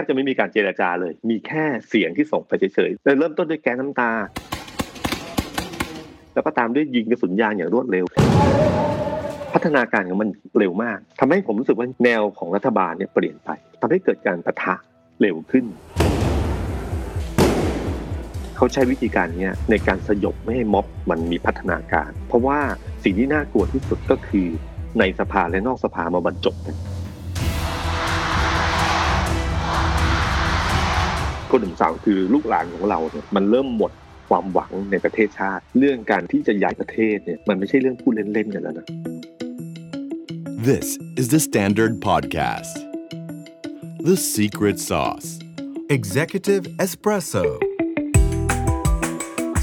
บจะไม่มีการเจรจาเลย มีแค่เสียงที่ส่งไปเฉยๆเลยเริ่มต้นด้วยแก๊สน้ำตา แล้วก็ตามด้วยยิงกระสุนยางอย่างรวดเร็ว พัฒนาการของมันเร็วมากทำให้ผมรู้สึกว่าแนวของรัฐบาลเนี่ยเปลี่ยนไปทำให้เกิดการปะทะเร็วขึ้น เขาใช้วิธีการเนี้ยในการสยบไม่ให้ม็อบมันมีพัฒนาการ เพราะว่าสิ่งที่น่ากลัวที่สุดก็คือในสภาและนอกสภามาบรรจบกัน คนหนึ่งสาวคือลูกหลานของเราเนี่ยมันเริ่มหมดความหวังในประเทศชาติ เรื่องการที่จะย้ายประเทศเนี่ยมันไม่ใช่เรื่องพูดเล่นๆกันแล้วนะ This is the Standard Podcast. The Secret Sauce. Executive Espresso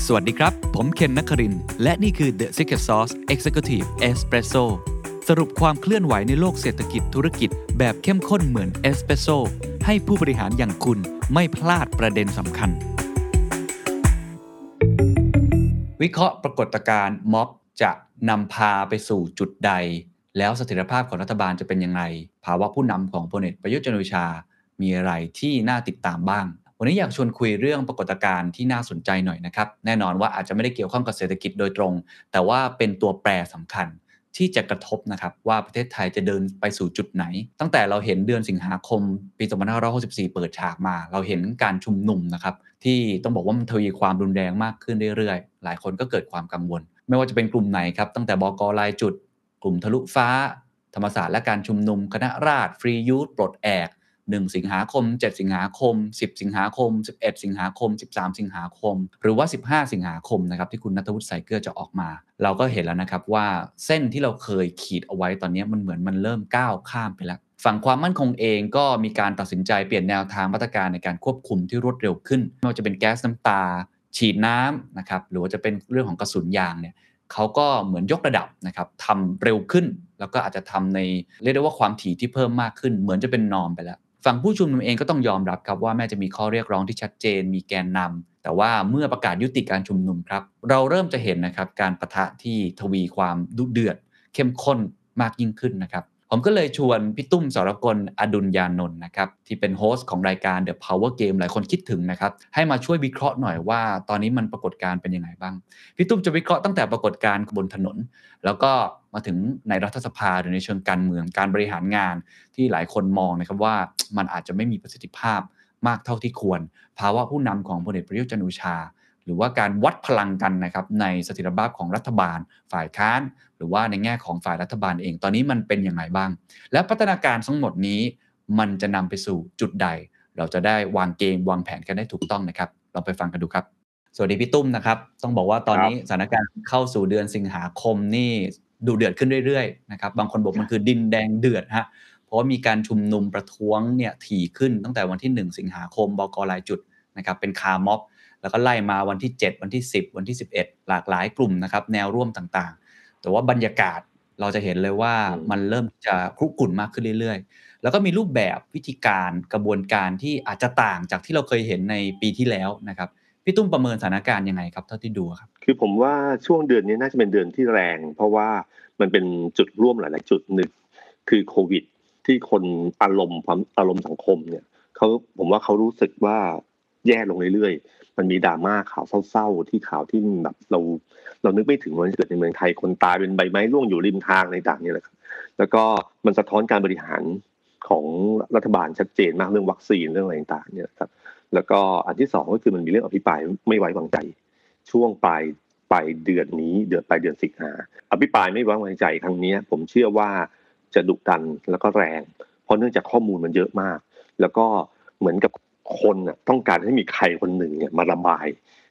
สวัสดีครับ ผมเคนนักครินทร์และนี่คือ The Secret Sauce Executive Espresso สรุปความเคลื่อนไหวในโลกเศรษฐกิจธุรกิจ แบบเข้มข้นเหมือนเอสเปรสโซให้ผู้บริหารอย่างคุณไม่พลาดประเด็นสำคัญ วิเคราะห์ปรากฏการณ์ม็อบจะนำพาไปสู่จุดใด แล้วเสถียรภาพของรัฐบาลจะเป็นยังไง ภาวะผู้นำของพลเอกประยุทธ์จันทร์โอชา มีอะไรที่น่าติดตามบ้าง วันนี้อยากชวนคุยเรื่องปรากฏการณ์ที่น่าสนใจหน่อยนะครับ แน่นอนว่าอาจจะไม่ได้เกี่ยวข้องกับเศรษฐกิจโดยตรง แต่ว่าเป็นตัวแปรสำคัญ ที่จะกระทบนะครับว่าประเทศไทยจะเดินไปสู่จุดไหน ตั้งแต่เราเห็นเดือนสิงหาคมปี 2564 เปิดฉากมา เราเห็นการชุมนุมนะครับที่ต้องบอกว่ามันทวีความรุนแรงมากขึ้นเรื่อยๆ หลายคนก็เกิดความกังวล ไม่ว่าจะเป็นกลุ่มไหนครับตั้งแต่บกลายจุด กลุ่มทะลุฟ้า ธรรมศาสตร์และการชุมนุม คณะราษฎรฟรียูธปลดแอก 1 สิงหาคม 7 สิงหาคม 10 สิงหาคม 11 สิงหาคม 13 สิงหาคม หรือว่า 15 สิงหาคมนะครับที่คุณนัทวุฒิใส่เกลือจะออกมา เราก็เห็นแล้วนะครับว่าเส้นที่เราเคยขีดเอาไว้ตอนนี้มันเหมือนมันเริ่มก้าวข้ามไปแล้วฝั่งความมั่นคงเองก็มีการตัดสินใจเปลี่ยนแนวทางมาตรการในการควบคุมที่รวดเร็วขึ้น ไม่ว่าจะเป็นแก๊สน้ำตา ฉีดน้ำนะครับหรือว่าจะเป็นเรื่องของกระสุนยางเนี่ยเขาก็เหมือนยกระดับนะครับทำเร็วขึ้น แล้วก็อาจจะทำในเรียกได้ว่าความถี่ที่เพิ่มมากขึ้น เหมือนจะเป็นนอมไปแล้ว ฝั่งผู้ชุมนุมเองก็ต้องยอมรับครับว่าแม้จะมีข้อเรียกร้องที่ชัดเจน มีแกนนำแต่ว่าเมื่อประกาศยุติการชุมนุมครับ เราเริ่มจะเห็นนะครับการประทะที่ทวีความดุเดือด เข้มข้นมากยิ่งขึ้นนะครับ ผมก็เลยชวนพี่ตุ้มสรกลอดุลยานนท์นะครับที่เป็นโฮสต์ของรายการ The Power Game หลายคนคิดถึงนะครับ ให้มาช่วยวิเคราะห์หน่อยว่า ตอนนี้มันปรากฏการเป็นยังไงบ้างพี่ตุ้มจะวิเคราะห์ตั้งแต่ปรากฏการบนถนน แล้วก็ มาถึงในรัฐสภาหรือในเชิงการเมืองการบริหารงานที่หลายคนมองนะครับว่ามันอาจจะไม่มีประสิทธิภาพมากเท่าที่ควร ภาวะผู้นำของพลเอกประยุทธ์จันทร์โอชา หรือว่าการวัดพลังกันนะครับในเสถียรภาพของรัฐบาล ฝ่ายค้าน หรือว่าในแง่ของฝ่ายรัฐบาลเอง ตอนนี้มันเป็นอย่างไรบ้าง และพัฒนาการทั้งหมดนี้ มันจะนำไปสู่จุดใด เราจะได้วางเกมวางแผนกันได้ถูกต้องนะครับลองไปฟังกันดูครับสวัสดีพี่ตุ้มนะครับ ต้องบอกว่าตอนนี้สถานการณ์เข้าสู่เดือนสิงหาคมนี่ ดูเดือดขึ้นเรื่อยๆนะครับบางคนบอกมันคือดินแดงเดือดฮะเพราะว่ามีการชุมนุมประท้วงเนี่ยถี่ขึ้นตั้งแต่วันที่ 1 สิงหาคมบกรายจุดนะครับเป็นคาร์ม็อบแล้วก็ไล่มาวันที่ 7 วันที่ 10 วันที่ 11 หลากหลายกลุ่มนะครับแนวร่วมต่างๆ แต่ว่าบรรยากาศเราจะเห็นเลยว่ามันเริ่มจะคุกรุ่นมากขึ้นเรื่อย ๆ แล้วก็มีรูปแบบวิธีการกระบวนการที่อาจจะต่างจากที่เราเคยเห็นในปีที่แล้วนะครับ พี่ตุ้มประเมินสถานการณ์ยังไงครับเท่าที่ดูครับ คือผมว่าช่วงเดือนนี้น่าจะเป็นเดือนที่แรง เพราะว่ามันเป็นจุดร่วมหลาย ๆ จุดหนึ่งคือโควิด ที่คนอารมณ์ความอารมณ์สังคมเนี่ยเขาผมว่าเขารู้สึกว่าแย่ลงเรื่อยๆ มันมีดราม่าข่าวเศร้าๆ ที่ข่าวที่แบบเราเรานึกไม่ถึงว่าจะเกิดในเมืองไทยคนตายเป็นใบไม้ร่วงอยู่ริมทางในต่างเนี่ยแหละครับแล้วก็มันสะท้อนการบริหารของรัฐบาลชัดเจนมากเรื่องวัคซีนเรื่องอะไรต่างๆเนี่ยครับ แล้วก็อันที่สองก็คือมันมีเรื่องอภิปรายไม่ไว้วางใจ ช่วงปลายปลายเดือนนี้เดือนปลายเดือนสิงหาอภิปรายไม่ไว้วางใจครั้งนี้ผมเชื่อว่าจะดุดันแล้วก็แรง เพราะเนื่องจากข้อมูลมันเยอะมาก แล้วก็เหมือนกับคนน่ะต้องการให้มีใครคนหนึ่งเนี่ยมาระบาย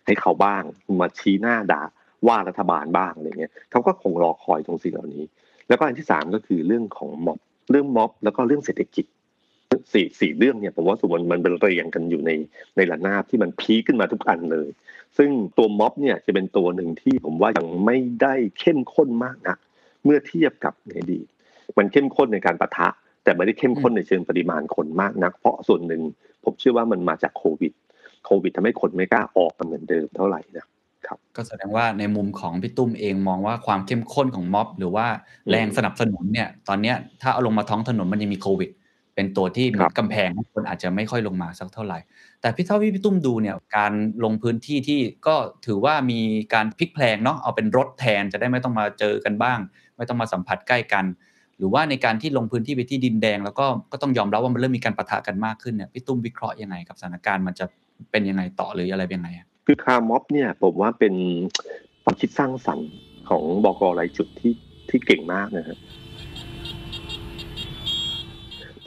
ให้เขาบ้าง มาชี้หน้าด่าว่ารัฐบาลบ้างอะไรเงี้ยเขาก็คงรอคอยตรงสิ่งเหล่านี้ แล้วก็อันที่สามก็คือเรื่องของม็อบเรื่องม็อบแล้วก็เรื่องเศรษฐกิจ สี่สี่เรื่องเนี่ยผมว่าสมมติมันเป็นเรียงกันอยู่ในในระนาบที่มันพีขึ้นมาทุกอันเลย ซึ่งตัวม็อบเนี่ยจะเป็นตัวหนึ่งที่ผมว่ายังไม่ได้เข้มข้นมากนักเมื่อเทียบกับในดี มันเข้มข้นในการปะทะ แต่ไม่ได้เข้มข้นในเชิงปริมาณคนมากนัก เพราะส่วนหนึ่งผมเชื่อว่ามันมาจากโควิดโควิดทำให้คนไม่กล้าออกมาเหมือนเดิมเท่าไหร่นะครับก็แสดงว่าในมุมของพี่ตุ้มเองมองว่าความเข้มข้นของม็อบ หรือว่าแรงสนับสนุนเนี่ยตอนเนี้ยถ้าเอาลงมาท้องถนนมันยังมีโควิด เป็นตัวที่เหมืครัอนบกำแพงคนอาจจะไม่ค่อยลงมาสักเท่าไหร่ แต่พี่เท่าที่พี่ตุ้มดูเนี่ยการลงพื้นที่ที่ก็ถือว่ามีการพลิกแพลงเนาะเอาเป็นรถแทนจะได้ไม่ต้องมาเจอกันบ้าง ไม่ต้องมาสัมผัสใกล้กัน หรือว่าในการที่ลงพื้นที่ไปที่ดินแดง แล้วก็ก็ต้องยอมรับว่ามันเริ่มมีการปะทะกันมากขึ้นเนี่ยพี่ตุ้มวิเคราะห์ยังไงกับสถานการณ์มันจะเป็นยังไงต่อหรืออะไรเป็นยังไงอะคือคาร์ม็อบเนี่ยผมว่าเป็นความคิดสร้างสรรค์ของบกรายจุดที่ที่เก่งมากนะฮะเ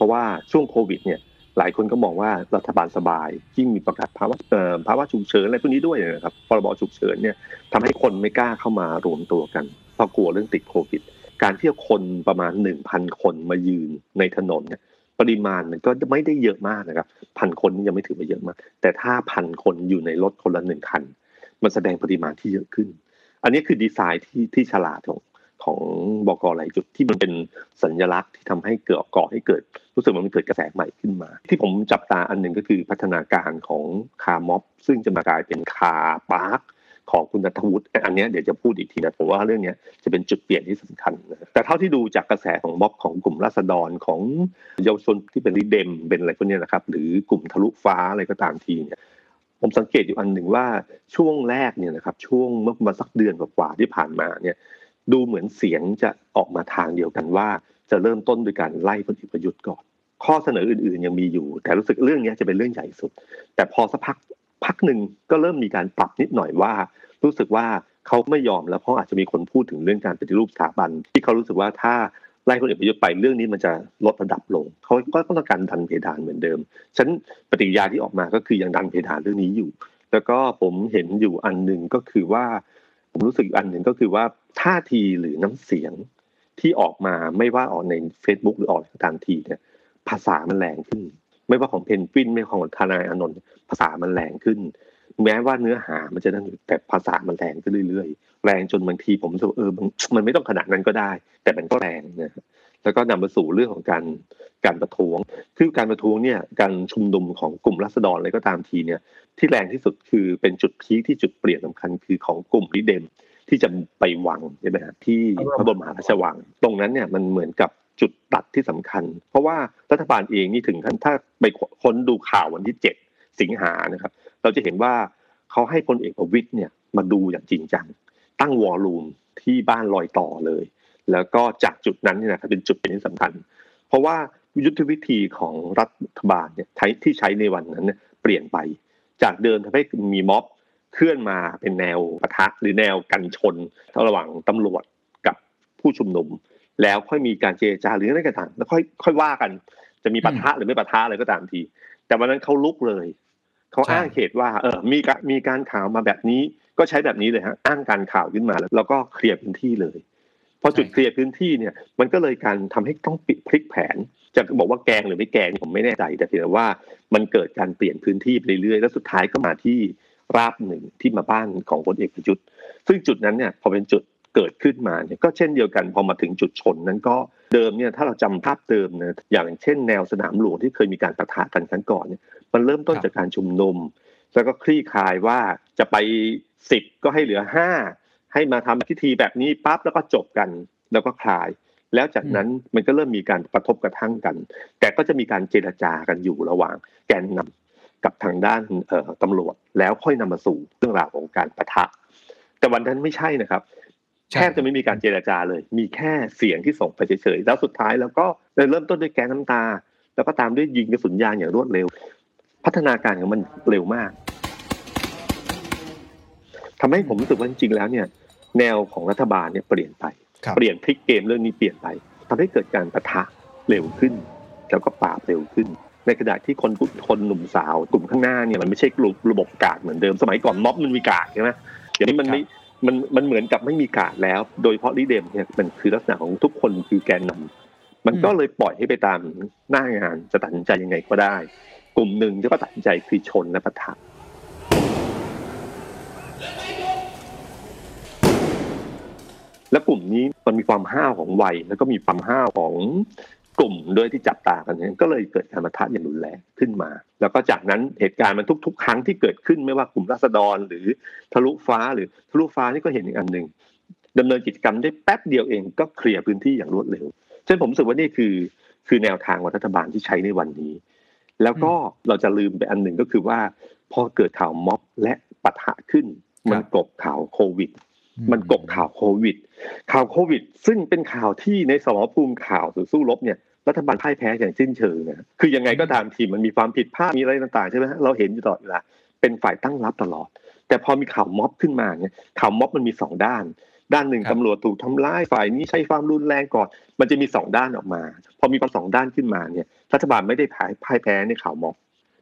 ราะว่าช่วงโควิดเนี่ยหลายคนก็มองว่ารัฐบาลสบายยิ่งมีประกาศภาวะเอ่อภาวะฉุกเฉินอะไรพวกนี้ด้วยนะครับพรบฉุกเฉินเนี่ยทำให้คนไม่กล้าเข้ามารวมตัวกันเพราะกลัวเรื่องติดโควิด การที่คนประมาณหนึ่งพันคนมายืนในถนนเนี่ยปริมาณมันก็ไม่ได้เยอะมากนะครับพันคนนี่ยังไม่ถือว่าเยอะมาก แต่ถ้าพันคนอยู่ในรถคนละหนึ่งคัน มันแสดงปริมาณที่เยอะขึ้น อันนี้คือดีไซน์ที่ที่ฉลาดของ ของบก.ลายจุดที่มันเป็นสัญลักษณ์ที่ทำให้เกิดก่อให้เกิด รู้สึกว่ามันเกิดกระแสใหม่ขึ้นมา ที่ผมจับตาอันหนึ่งก็คือพัฒนาการของคาร์ม็อบ ซึ่งจะมากลายเป็นคาร์ปาร์คของคุณณัฐวุฒิอันนี้เดี๋ยวจะพูดอีกทีนะผมว่าเรื่องนี้จะเป็นจุดเปลี่ยนที่สำคัญนะแต่เท่าที่ดูจากกระแสของม็อบของกลุ่มราษฎรของเยาวชนที่เป็น REDEM เป็นอะไรพวกนี้นะครับหรือกลุ่มทะลุฟ้าอะไรก็ตามทีเนี่ยผมสังเกตอยู่อันหนึ่งว่าช่วงแรกเนี่ยนะครับช่วงเมื่อประมาณสักเดือนกว่าที่ผ่านมาเนี่ย ดูเหมือนเสียงจะออกมาทางเดียวกันว่า จะเริ่มต้นด้วยการไล่พลเอกประยุทธ์ก่อน ข้อเสนออื่นๆยังมีอยู่ แต่รู้สึกเรื่องนี้จะเป็นเรื่องใหญ่สุด แต่พอสักพักพักหนึ่งก็เริ่มมีการปรับนิดหน่อยว่า รู้สึกว่าเขาไม่ยอมแล้วเพราะอาจจะมีคนพูดถึงเรื่องการปฏิรูปสถาบัน ที่เขารู้สึกว่าถ้าไล่พลเอกประยุทธ์ไปเรื่องนี้มันจะลดระดับลงเขาก็ต้องการดันเพดานเหมือนเดิมฉันปฏิกิริยาที่ออกมาก็คือยังดันเพดานเรื่องนี้อยู่ แล้วก็ผมเห็นอยู่อันหนึ่งก็คือว่า ผมรู้สึกอันหนึ่งก็คือว่าท่าทีหรือน้ำเสียงที่ออกมาไม่ว่าออกใน Facebook หรือออกตามทีเนี่ย ภาษามันแรงขึ้น ไม่ว่าของเพนกวินไม่ของทนายอานนท์ภาษามันแรงขึ้น แม้ว่าเนื้อหามันจะนั่นอยู่แต่ภาษามันแรงขึ้นเรื่อยๆ แรงจนบางทีผมรู้สึกเออมันมันไม่ต้องขนาดนั้นก็ได้ แต่มันก็แรงนะแล้วก็นำมาสู่เรื่องของการ การประท้วง คือการประท้วงเนี่ยการชุมนุมของกลุ่มรัษฎรอะไรก็ตามทีเนี่ยที่แรงที่สุดคือเป็นจุดพีคที่จุดเปลี่ยนสำคัญคือของกลุ่มริเดมที่จะไปวังใช่ไหมฮะที่พระบรมมหาราชวัง ตรงนั้นเนี่ยมันเหมือนกับจุดตัดที่สำคัญ เพราะว่ารัฐบาลเองนี่ถึงขั้นถ้าไปค้นดูข่าววันที่เจ็ดสิงหานะครับ เราจะเห็นว่าเขาให้พลเอกประวิตยเนี่ยมาดูอย่างจริงจัง ตั้งวอลลุ่มที่บ้านลอยต่อเลย แล้วก็จากจุดนั้นเนี่ยนะครับเป็นจุดเป็นที่สำคัญ เพราะว่า ยุทธวิธีของรัฐบาลเนี่ยใช้ที่ใช้ในวันนั้นเนี่ยเปลี่ยนไป จากเดิมทำให้มีม็อบเคลื่อนมาเป็นแนวปะทะหรือแนวกันชนระหว่างตำรวจกับผู้ชุมนุม แล้วค่อยมีการเจรจาหรืออะไรก็ตามแล้วค่อยค่อยว่ากัน จะมีปะทะหรือไม่ปะทะอะไรก็ตามที แต่วันนั้นเขาลุกเลยเขาใช่อ้างเหตุว่าเออมีการมีการข่าวมาแบบนี้ก็ใช้แบบนี้เลยฮะอ้างการข่าวขึ้นมาแล้วก็เคลียร์พื้นที่เลยพอจุดเคลียร์พื้นที่เนี่ยมันก็เลยการทำให้ต้องปิดพลิกแผน จะบอกว่าแกงหรือไม่แกงผมไม่แน่ใจแต่เพียงว่ามันเกิดการเปลี่ยนพื้นที่ไปเรื่อยๆแล้วสุดท้ายก็มาที่ราบหนึ่งที่มาบ้านของพลเอกประยุทธ์ซึ่งจุดนั้นเนี่ยพอเป็นจุดเกิดขึ้นมาเนี่ยก็เช่นเดียวกันพอมาถึงจุดชนนั้นก็เดิมเนี่ยถ้าเราจำภาพเดิมนะอย่างเช่นแนวสนามหลวงที่เคยมีการปะทะกันครั้งก่อนเนี่ยมันเริ่มต้นจากการชุมนุม แล้วก็คลี่คลายว่าจะไปสิบก็ให้เหลือห้าให้มาทำพิธีแบบนี้ปั๊บแล้วก็จบกันแล้วก็คลาย แล้วจากนั้นมันก็เริ่มมีการกระทบกระทั่งกัน แต่ก็จะมีการเจรจากันอยู่ระหว่าง แกนนำกับทางด้านเอ่อตำรวจ แล้วค่อยนำมาสู่เรื่องราวของการปะทะ แต่วันนั้นไม่ใช่นะครับใช่แทบจะไม่มีการเจรจาเลย มีแค่เสียงที่ส่งไปเฉยๆแล้วสุดท้ายแล้วก็เลยเริ่มต้นด้วยแก๊สน้ำตา แล้วก็ตามด้วยยิงกระสุนยางอย่างรวดเร็ว พัฒนาการของมันเร็วมากทำให้ผมรู้สึกว่าจริงๆแล้วเนี่ย แนวของรัฐบาลเนี่ยเปลี่ยนไปครับ เปลี่ยนพลิกเกมเรื่องนี้เปลี่ยนไปทำให้เกิดการปะทะเร็วขึ้น แล้วก็ปราบเร็วขึ้น ในขณะที่คนคนหนุ่มสาวกลุ่มข้างหน้าเนี่ยมันไม่ใช่กลุ่มระบบกาดเหมือนเดิมสมัยก่อนม็อบมันมีกาดใช่ไหมเดี๋ยวนี้มันไม่มันมันเหมือนกับไม่มีกาดแล้ว โดยเฉพาะลิเดมเนี่ยมันคือลักษณะของทุกคนคือแกนนำมันก็เลยปล่อยให้ไปตามหน้างานจะตัดสินใจยังไงก็ได้ กลุ่มหนึ่งที่ก็ตัดสินใจคือชนและปะทะ และกลุ่มนี้มันมีความห้าวของวัย แล้วก็มีความห้าวของกลุ่มด้วยที่จับตากันเนี่ยก็เลยเกิดการมาทะอย่างรุนแรงขึ้นมา แล้วก็จากนั้นเหตุการณ์มันทุก ๆ ครั้งที่เกิดขึ้นไม่ว่ากลุ่มราษฎรหรือทะลุฟ้าหรือทะลุฟ้านี่ก็เห็นอีกอันหนึ่งดำเนินกิจกรรมได้แป๊บเดียวเองก็เคลียร์พื้นที่อย่างรวดเร็วฉะนั้นผมรู้สึกว่านี่คือ คือแนวทางของรัฐบาลที่ใช้ในวันนี้ แล้วก็เราจะลืมไปอันหนึ่งก็คือว่าพอเกิดข่าวม็อบและปะทะขึ้นมันกลบข่าวโควิด มันกลบข่าวโควิด ข่าวโควิด ซึ่งเป็นข่าวที่ในสมรภูมิข่าวสู่สู้รบเนี่ยรัฐบาลพ่ายแพ้อย่างสิ้นเชิงนะคือยังไงก็ตามทีมันมีความผิดพลาดมีอะไรต่างๆใช่ไหมฮะเราเห็นอยู่ตลอดเวลาเป็นฝ่ายตั้งรับตลอด แต่พอมีข่าวม็อบขึ้นมาเนี่ยข่าวม็อบมันมีสองด้าน ด้านหนึ่งครับตำรวจถูกทำร้ายฝ่ายนี้ใช้ความรุนแรงก่อน มันจะมีสองด้านออกมา พอมีความสองด้านขึ้นมาเนี่ย รัฐบาลไม่ได้พ่ายพ่ายแพ้ในข่าวม็อบ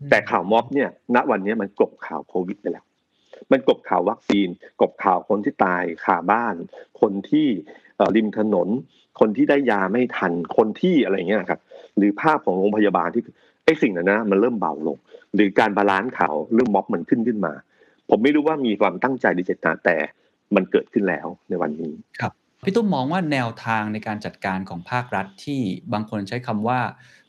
แต่ข่าวม็อบเนี่ย ณวันนี้มันกลบข่าวโควิดไปแล้ว มันกบข่าววัคซีน กบข่าวคนที่ตายคาบ้าน คนที่ริมถนน คนที่ได้ยาไม่ทันคนที่อะไรเงี้ยครับหรือภาพของโรงพยาบาลที่ไอ้สิ่งนั้นนะมันเริ่มเบาลง หรือการบาลานซ์ข่าวเรื่องม็อบมันขึ้นขึ้นมา ผมไม่รู้ว่ามีความตั้งใจหรือเจตนาแต่มันเกิดขึ้นแล้วในวันนี้ครับพี่ตุ้มมองว่าแนวทางในการจัดการของภาครัฐที่บางคนใช้คำว่า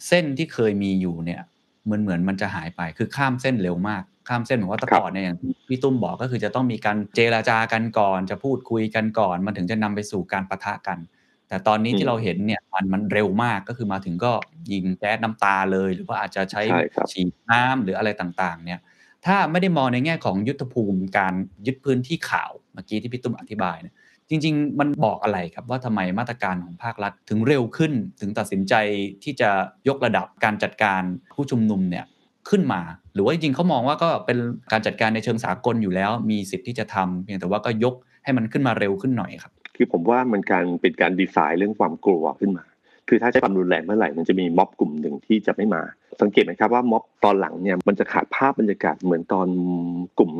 เส้นที่เคยมีอยู่เนี่ย เหมือนเหมือนมันจะหายไปคือข้ามเส้นเร็วมากข้ามเส้นเหมือนว่าแตะครับก่อนเนี่ยอย่างที่พี่ตุ้มบอกก็คือจะต้องมีการเจราจากันก่อน จะพูดคุยกันก่อน มันถึงจะนำไปสู่การปะทะกัน แต่ตอนนี้ที่เราเห็นเนี่ยมันมันเร็วมากก็คือมาถึงก็ยิงแก๊สน้ำตาเลย หรือว่าอาจจะใช้ใช่ครับฉีดน้ำหรืออะไรต่างๆ เนี่ย ถ้าไม่ได้มองในแง่ของยุทธภูมิการยึดพื้นที่ข่าวเมื่อกี้ที่พี่ตุ้มอธิบายเนี่ย จริง ๆ มันบอกอะไรครับว่าทำไมมาตรการของภาครัฐถึงเร็วขึ้น ถึงตัดสินใจที่จะยกระดับการจัดการผู้ชุมนุมเนี่ยขึ้นมา หรือว่าจริงๆเขามองว่าก็เป็นการจัดการในเชิงสากลอยู่แล้ว มีสิทธิ์ที่จะทำเพียงแต่ว่าก็ยกให้มันขึ้นมาเร็วขึ้นหน่อยครับ คือผมว่ามันการเป็นการดีไซน์เรื่องความกลัวขึ้นมา คือถ้าใช้ความรุนแรงเมื่อไหร่มันจะมีม็อบกลุ่มหนึ่งที่จะไม่มา สังเกตไหมครับว่าม็อบตอนหลังเนี่ยมันจะขาดภาพบรรยากาศเหมือนตอนกลุ่ม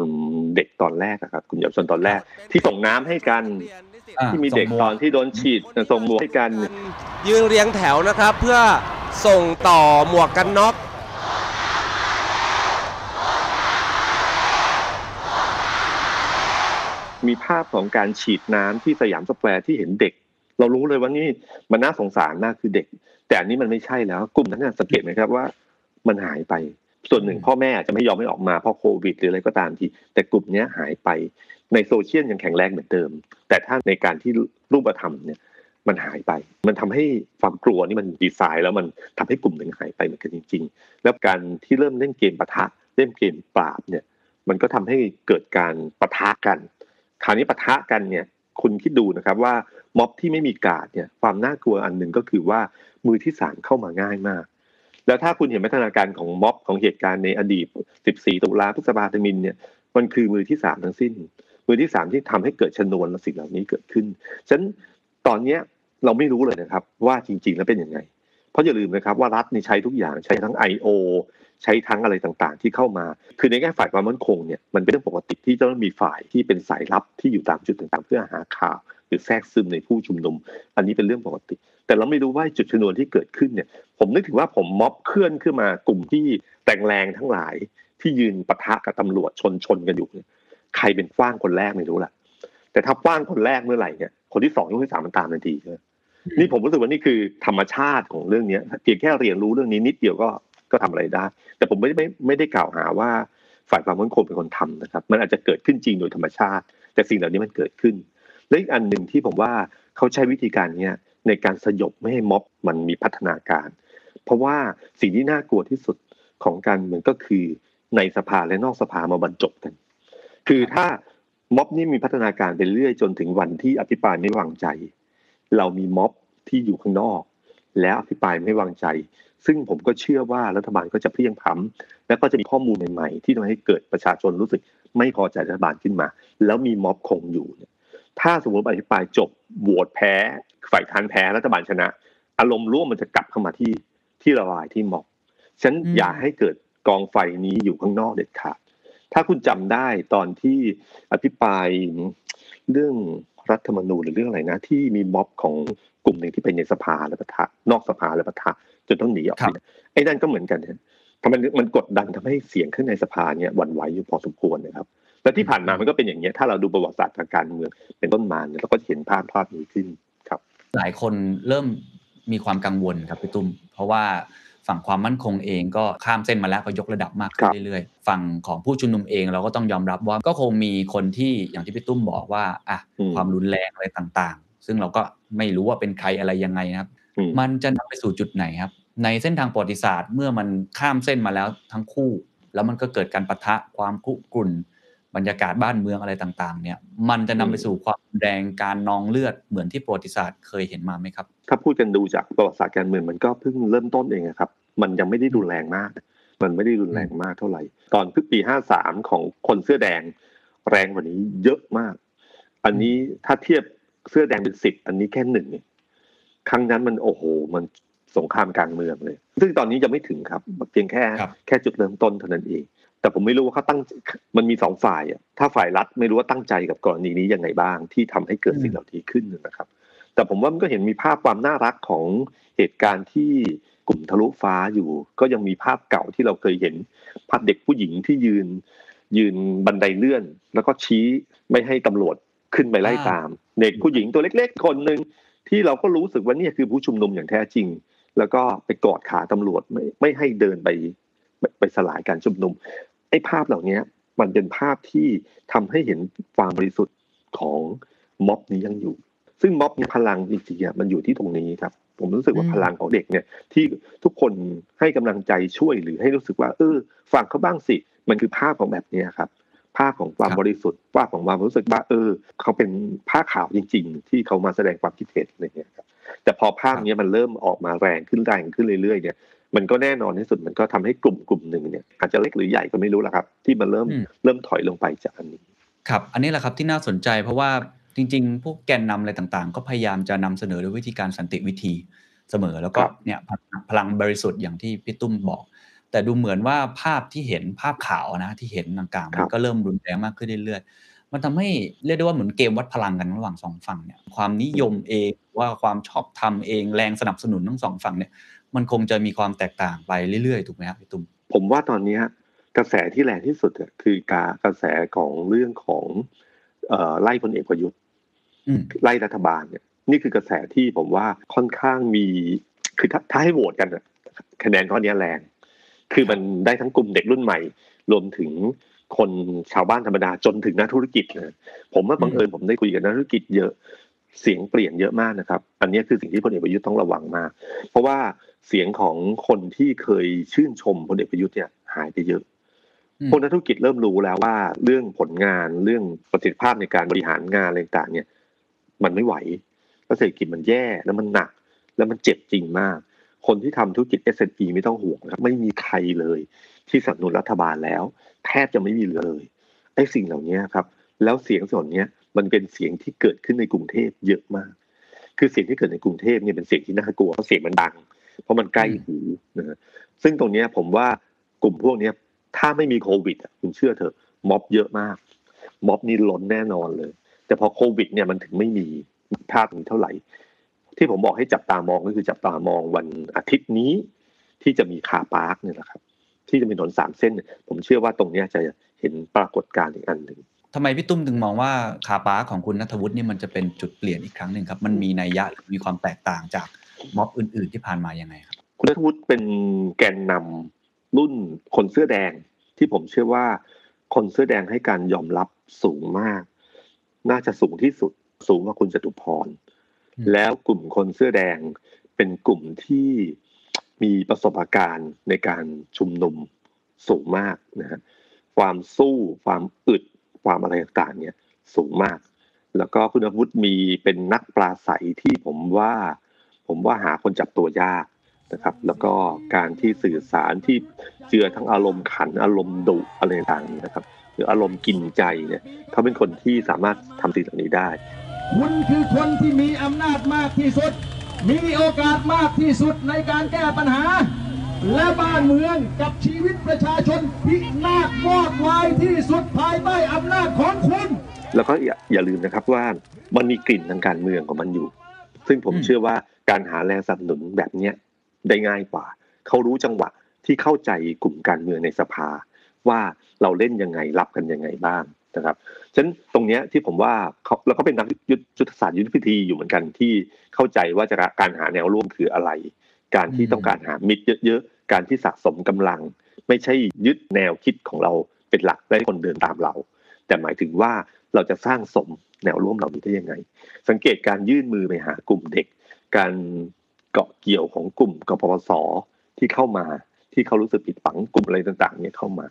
เด็กตอนแรกครับกลุ่มเยาวชนตอนแรก ที่ส่งน้ำให้กันที่มีเด็กตอนที่โดนฉีดส่งหมวกให้กัน ยืนเรียงแถวนะครับ เพื่อส่งต่อหมวกกันน็อกมีภาพของการฉีดน้ำที่สยามสแควร์ที่เห็นเด็ก เรารู้เลยว่านี่มันน่าสงสารมากคือเด็ก แต่อันนี้มันไม่ใช่แล้วกลุ่มนั้นนะสังเกตไหมครับว่า มันหายไป ส่วนหนึ่งพ่อแม่อาจจะไม่ยอมให้ออกมาเพราะโควิด หรืออะไรก็ตามที แต่กลุ่มเนี้ยหายไปในโซเชียลยังแข็งแรงเหมือนเดิม แต่ถ้าในการที่รูปธรรมเนี่ยมันหายไป มันทำให้ความกลัวนี่มันดีไซน์แล้วมันทำให้กลุ่มหนึ่งหายไปเหมือนกันจริง ๆ แล้วการที่เริ่มเล่นเกมปะทะเล่นเกมปราบเนี่ย มันก็ทำให้เกิดการปะทะกัน คราวนี้ปะทะกันเนี่ย คุณคิดดูนะครับว่าม็อบที่ไม่มีกาดเนี่ยความน่ากลัวอันหนึ่งก็คือว่ามือที่สามเข้ามาง่ายมาก แล้วถ้าคุณเห็นพัฒนาการของม็อบของเหตุการณ์ในอดีต 14 ตุลาพฤษภาธมินเนี่ยมันคือมือที่สามทั้งสิ้น มือที่สามที่ทำให้เกิดชนวนและสิ่งเหล่านี้เกิดขึ้นฉะนั้นตอนเนี้ยเราไม่รู้เลยนะครับว่าจริงๆแล้วเป็นยังไง เพราะอย่าลืมนะครับว่ารัฐนี่ใช้ทุกอย่างใช้ทั้ง I.O. ใช้ทั้งอะไรต่างๆ ที่เข้ามา คือในแง่ฝ่ายความมั่นคงเนี่ยมันเป็นเรื่องปกติที่จะต้องมีฝ่ายที่เป็นสายลับที่อยู่ตามจุดต่างๆ เพื่อหาข่าว หรือแทรกซึมในผู้ชุมนุม อันนี้เป็นเรื่องปกติ แต่เราไม่รู้ว่าจุดชนวนที่เกิดขึ้นเนี่ย ผมนึกถึงว่าผมม็อบเคลื่อนขึ้นมากลุ่มที่แต่งแรงทั้งหลายที่ยืนปะทะกับตำรวจชนชนกันอยู่เนี่ยใครเป็นฟ้างคนแรกไม่รู้ละแต่ถ้าฟ้างคนแรกเมื่อไหร่เนี่ยคนที่สองคนที่สามมันตามทันทีใช่ไหมนี่ผมรู้สึกว่านี่คือธรรมชาติของเรื่องนี้เพียงแค่เรียนรู้เรื่องนี้นิดเดียวก็ ก็ทำอะไรได้ แต่ผมไม่ไม่ไม่ได้กล่าวหาว่าฝ่ายความมั่นคงเป็นคนทำนะครับ มันอาจจะเกิดขึ้นจริงโดยธรรมชาติ แต่สิ่งเหล่านี้มันเกิดขึ้นและอีกอันหนึ่งที่ผมว่าเขาใช้วิธีการเนี้ยในการสยบไม่ให้ม็อบมันมีพัฒนาการ เพราะว่าสิ่งที่น่ากลัวที่สุดของการเมืองก็คือในสภาและนอกสภามาบรรจบกัน คือถ้าม็อบนี่มีพัฒนาการไปเรื่อยจนถึงวันที่อภิปรายไม่วางใจ เรามีม็อบที่อยู่ข้างนอก แล้วอภิปรายไม่วางใจ ซึ่งผมก็เชื่อว่ารัฐบาลก็จะเพลียงพล้ำและก็จะมีข้อมูลใหม่ๆ ที่ทำให้เกิดประชาชนรู้สึกไม่พอใจรัฐบาลขึ้นมา แล้วมีม็อบคงอยู่เนี่ยถ้าสมมติอภิปรายจบโหวตแพ้ฝ่ายค้านแพ้รัฐบาลชนะ อารมณ์ร่วมมันจะกลับเข้ามาที่ที่ระบายที่ม็อบฉะนันอืมอย่าให้เกิดกองไฟนี้อยู่ข้างนอกเด็ดขาดถ้าคุณจำได้ตอนที่อภิปรายเรื่องรัฐธรรมนูญหรือเรื่องอะไรนะ ที่มีม็อบของ กลุ่มหนึ่งที่ไปในสภาและปะทะนอกสภาและปะทะจนต้องหนีออกครัไปบไอ้นั่นก็เหมือนกันนะทำไมมันกดดันทำให้เสียงข้างในสภาเนี่ยหวั่นไหวอยู่พอสมควรนะครับและที่ผ่านมามันก็เป็นอย่างนี้ยถ้าเราดูประวัติศาสตร์ทางการเมืองเป็นต้นมาเนี่ยเราก็จะเห็นภาพภาพนี้ขึ้นครับ หลายคนเริ่มมีความกังวลครับพี่ตุ้ม เพราะว่าฝั่งความมั่นคงเองก็ข้ามเส้นมาแล้วก็ยกระดับมากขึ้ครันบเรื่อยๆ ฝั่งของผู้ชุมนุมเองเราก็ต้องยอมรับว่าก็คงมีคนที่อย่างที่พี่ตุ้มบอกว่าอะอืมความรุนแรงอะไรต่างๆ ซึ่งเราก็ไม่รู้ว่าเป็นใครอะไรยังไงนะครับอืมมันจะนำไปสู่จุดไหนครับ ในเส้นทางประวัติศาสตร์เมื่อมันข้ามเส้นมาแล้วทั้งคู่ แล้วมันก็เกิดการปะทะความคุกรุ่น บรรยากาศบ้านเมืองอะไรต่างๆ เนี่ย มันจะนำไปสู่ความรุนแรงการนองเลือดเหมือนที่ประวัติศาสตร์เคยเห็นมาไหมครับ ถ้าพูดกันดูจากประวัติศาสตร์การเมืองมันก็เพิ่งเริ่มต้นเองอะครับ มันยังไม่ได้รุนแรงมาก มันไม่ได้รุนแรงมากเท่าไหร่ ตอนปีห้าสามของคนเสื้อแดง แรงกว่านี้เยอะมาก อันนี้ถ้าเทียบ เสื้อแดงเป็นสิบอันนี้แค่หนึ่งเนี่ยครั้งนั้นมันโอ้โห มันสงครามกลางเมืองเลย ซึ่งตอนนี้ยังไม่ถึงครับเพียงแค่ครับแค่จุดเริ่มต้นเท่านั้นเอง แต่ผมไม่รู้ว่าเขาตั้งมันมีสองฝ่ายอะถ้าฝ่ายรัฐไม่รู้ว่าตั้งใจกับกรณีนี้ยังไงบ้าง ที่ทำให้เกิดสิ่งเหล่านี้ขึ้นนะครับ แต่ผมว่ามันก็เห็นมีภาพความน่ารักของเหตุการณ์ที่กลุ่มทะลุฟ้าอยู่ ก็ยังมีภาพเก่าที่เราเคยเห็น ภาพเด็กผู้หญิงที่ยืน ยืนบันไดเลื่อน แล้วก็ชี้ไม่ให้ตำรวจขึ้นไปไล่ตาม เด็กผู้หญิงตัวเล็ก ๆ คนหนึ่งที่เราก็รู้สึกว่าเนี่ยคือผู้ชุมนุมอย่างแท้จริง แล้วก็ไปกอดขาตำรวจไม่ไม่ให้เดินไปไปไปสลายการชุมนุมไอ้ภาพเหล่านี้มันเป็นภาพที่ทำให้เห็นความบริสุทธิ์ของม็อบนี้ยังอยู่ ซึ่งม็อบมีพลังจริงๆอะมันอยู่ที่ตรงนี้ครับ ผมรู้สึกว่าอืมพลังของเด็กเนี่ย ที่ทุกคนให้กำลังใจช่วยหรือให้รู้สึกว่า เออฟังเขาบ้างสิ มันคือภาพของแบบเนี้ยครับภาพของความบริสุทธิ์ภาพของความรู้สึกว่าเออ เขาเป็นผ้าขาวจริง ๆ ที่เขามาแสดงความคิดเห็นอะไรเงี้ยครับแต่พอภาพเนี้ยมันเริ่มออกมาแรงขึ้นแรงขึ้นเรื่อยๆเนี่ยมันก็แน่นอนที่สุดมันก็ทำให้กลุ่มกลุ่มหนึ่งเนี่ยอาจจะเล็กหรือใหญ่ก็ไม่รู้ละครับ ที่มันเริ่มอืมเริ่มถอยลงไปจากอันนี้ครับ อันนี้แหละครับที่น่าสนใจเพราะว่าจริง ๆ พวกแกนนำอะไรต่างๆ ก็พยายามจะนำเสนอด้วยวิธีการสันติวิธีเสมอแล้วก็ครับเนี่ยพลังพลังบริสุทธิ์อย่างที่พี่ตุ้มบอก แต่ดูเหมือนว่าภาพที่เห็นภาพขาวนะที่เห็นต่างๆมันก็เริ่มรุนแรงมากขึ้นเรื่อยๆ มันทำให้เรียกได้ว่าเหมือนเกมวัดพลังกันระหว่างสองฝั่งเนี่ยความนิยมเองหรือว่าความชอบธรรมเองแรงสนับสนุนทั้งสองฝั่งเนี่ยมันคงจะมีความแตกต่างไปเรื่อยๆถูกไหมครับพี่ตุ้มผมว่าตอนเนี้ยกระแสที่แรงที่สุดอะคือการกระแสของเรื่องของเอ่อไล่พลเอกประยุทธ์อืมไล่รัฐบาลเนี่ยนี่คือกระแสที่ผมว่าค่อนข้างมีคือถ้าถ้าให้โหวตกันอะคะแนนข้อเนี้ยแรง คือมันได้ทั้งกลุ่มเด็กรุ่นใหม่ รวมถึงคนชาวบ้านธรรมดาจนถึงนักธุรกิจนะผมว่าบังเอิญผมได้คุยกับนักธุรกิจเยอะเสียงเปลี่ยนเยอะมากนะครับ อันเนี้ยคือสิ่งที่พลเอกประยุทธ์ต้องระวังมาก เพราะว่าเสียงของคนที่เคยชื่นชมพลเอกประยุทธ์เนี่ยหายไปเยอะอืมพวกนักธุรกิจเริ่มรู้แล้วว่าเรื่องผลงานเรื่องประสิทธิภาพในการบริหารงานอะไรต่างๆเนี่ย มันไม่ไหวแล้วเศรษฐกิจมันแย่แล้วมันหนัก แล้วมันเจ็บจริงมาก คนที่ทำธุรกิจ S&P ไม่ต้องห่วงนะครับไม่มีใครเลย ที่สนับสนุนรัฐบาลแล้ว แทบจะไม่มีเลยไอ้สิ่งเหล่านี้ครับ แล้วเสียงส่วนนี้มันเป็นเสียงที่เกิดขึ้นในกรุงเทพเยอะมาก คือเสียงที่เกิดในกรุงเทพเนี่ยเป็นเสียงที่น่ากลัวเพราะเสียงมันดัง เพราะมันใกล้หูนะซึ่งตรงนี้ผมว่ากลุ่มพวกนี้ถ้าไม่มีโควิดคุณเชื่อเถอะม็อบเยอะมาก ม็อบนี่ล้นแน่นอนเลย แต่พอโควิดเนี่ยมันถึงไม่มีภาพนี้เท่าไหร่ ที่ผมบอกให้จับตามองก็คือจับตามองวันอาทิตย์นี้ที่จะมีคาร์ปาร์คเนี่ยแหละครับ ที่จะมีถนนสามเส้นเนี่ยผมเชื่อว่าตรงเนี้ยจะเห็นปรากฏการณ์อีกอันหนึ่งทำไมพี่ตุ้มถึงมองว่าคาปาร์คของคุณนัทวุฒินี่มันจะเป็นจุดเปลี่ยนอีกครั้งหนึ่งครับ มันมีนัยยะหรือมีความแตกต่างจากม็อบอื่น ๆ ที่ผ่านมายังไงครับ คุณนัทวุฒิเป็นแกนนำรุ่นคนเสื้อแดงที่ผมเชื่อว่าคนเสื้อแดงให้การยอมรับสูงมาก น่าจะสูงที่สุดสูงกว่าคุณจตุพรอืม แล้วกลุ่มคนเสื้อแดงเป็นกลุ่มที่มีประสบการณ์ในการชุมนุมสูงมากนะฮะความสู้ความอึดความอะไรต่างๆเนี่ยสูงมาก แล้วก็คุณวุฒิมีเป็นนักปราศัยที่ผมว่า ผมว่าหาคนจับตัวยากนะครับ แล้วก็การที่สื่อสารที่เจือทั้งอารมณ์ขันอารมณ์ดุอะไรต่างๆนะครับ หรืออารมณ์กินใจเนี่ยเขาเป็นคนที่สามารถทำสิ่งเหล่านี้ได้ คุณคือคนที่มีอำนาจมากที่สุด มีโอกาสมากที่สุดในการแก้ปัญหา และบ้านเมืองกับชีวิตประชาชนพินาศวอดวายที่สุดภายใต้อำนาจของคุณ แล้วก็อย่าลืมนะครับว่ามันมีกลิ่นทางการเมืองของมันอยู่ ซึ่งผมอืมเชื่อว่าการหาแรงสนับสนุนแบบเนี้ยได้ง่ายกว่า เขารู้จังหวะที่เข้าใจกลุ่มการเมืองในสภา ว่าเราเล่นยังไงรับกันยังไงบ้าง นะครับฉะนั้นตรงเนี้ยที่ผมว่าเขาแล้วก็เป็นนักยุทธศาสตร์ยุทธพิธีอยู่เหมือนกันที่เข้าใจว่าจะการหาแนวร่วมคืออะไร การที่ต้องการหามิตรเยอะๆการที่สะสมกำลัง ไม่ใช่ยึดแนวคิดของเราเป็นหลักและคนเดินตามเรา แต่หมายถึงว่าเราจะสร้างสมแนวร่วมเหล่านี้ได้ยังไง สังเกตการยื่นมือไปหากลุ่มเด็ก การเกาะเกี่ยวของกลุ่มกปปสที่เข้ามาที่เขารู้สึกผิดหวังกลุ่มอะไรต่างๆเนี่ยเข้ามา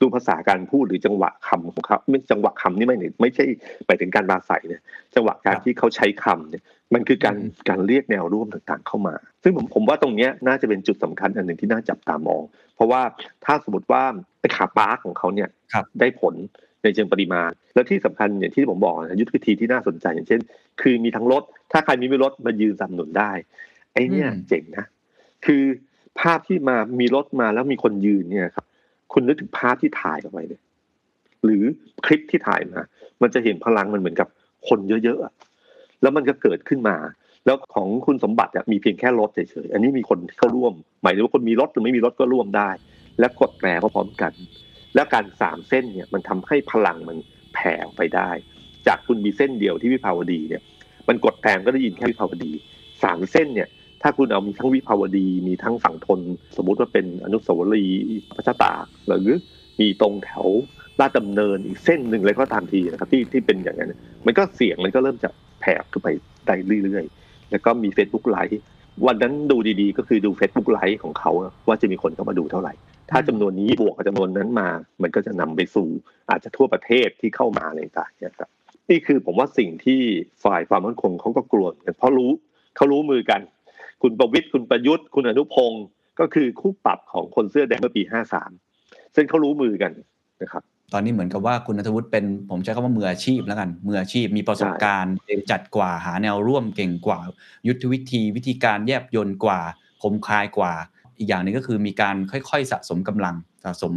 ดูภาษาการพูดหรือจังหวะคำของเขาไม่จังหวะคำนี่ไม่ไม่ใช่หมายถึงการบาศัยเนี่ยจังหวะการที่เขาใช้คำเนี่ยมันคือการการเรียกแนวร่วมต่างๆเข้ามา ซึ่งผมผมว่าตรงเนี้ยน่าจะเป็นจุดสำคัญอันหนึ่งที่น่าจับตามอง เพราะว่าถ้าสมมติว่าขาปาร์กของเขาเนี่ยครับได้ผลในเชิงปริมาณ แล้วที่สำคัญอย่างที่ผมบอกนะยุทธวิธีที่น่าสนใจอย่างเช่น คือมีทั้งรถ ถ้าใครมีไม่รถมายืนสนับสนุนได้ ไอ้เนี่ยอืมเจ๋งนะ คือภาพที่มามีรถมาแล้วมีคนยืนเนี่ยครับ คุณนึกถึงภาพที่ถ่ายออกไปเนี่ยหรือคลิปที่ถ่ายมา มันจะเห็นพลังมันเหมือนกับคนเยอะๆแล้วมันก็เกิดขึ้นมา แล้วของคุณสมบัติมีเพียงแค่รถเฉยๆอันนี้มีคนเข้าร่วม หมายถึงว่าคนมีรถหรือไม่มีรถก็ร่วมได้ และกดแตรพร้อมๆกัน แล้วการสามเส้นเนี่ยมันทำให้พลังมันแผ่ไปได้ จากคุณมีเส้นเดียวที่วิภาวดีเนี่ย มันกดแตรก็ได้ยินแค่วิภาวดีสามเส้นเนี่ย ถ้าคุณเอามีทั้งวิภาวดี มีทั้งฝั่งทน สมมุติว่าเป็นอนุสาวรีย์พระชาตากหรือมีตรงแถวลาดดำเนินอีกเส้นหนึ่งเลยก็ตามทีนะครับที่ที่เป็นอย่างนั้นมันก็เสียงมันก็เริ่มจะแผ่ขึ้นไปได้เรื่อยๆ แล้วก็มี Facebook ไลฟ์วันนั้นดูดีๆ ก็คือดู Facebook ไลฟ์ของเขาว่าจะมีคนเข้ามาดูเท่าไหร่ ถ้าจำนวนนี้บวกกับจำนวนนั้นมา มันก็จะนำไปสู่อาจจะทั่วประเทศที่เข้ามาอะไรต่างๆนี่ครับนี่คือผมว่าสิ่งที่ฝ่ายความมั่นคงเขาก็กลัวกันเพราะรู้เขารู้มือกัน คุณประวิตรคุณประยุทธ์ คุณอนุพงศ์ก็คือคู่ปรับของคนเสื้อแดงเมื่อปี 53 ซึ่งเขารู้มือกันนะครับ ตอนนี้เหมือนกับว่าคุณนัทวุฒิเป็นผมใช้คำว่ามืออาชีพแล้วกันมืออาชีพมีประสบการณ์จัดกว่าหาแนวร่วมเก่งกว่า ยุทธวิธีวิธีการแยบยนต์กว่าคมคายกว่า อีกอย่างหนึงก็คือมีการค่อยๆสะสมกำลังสะสม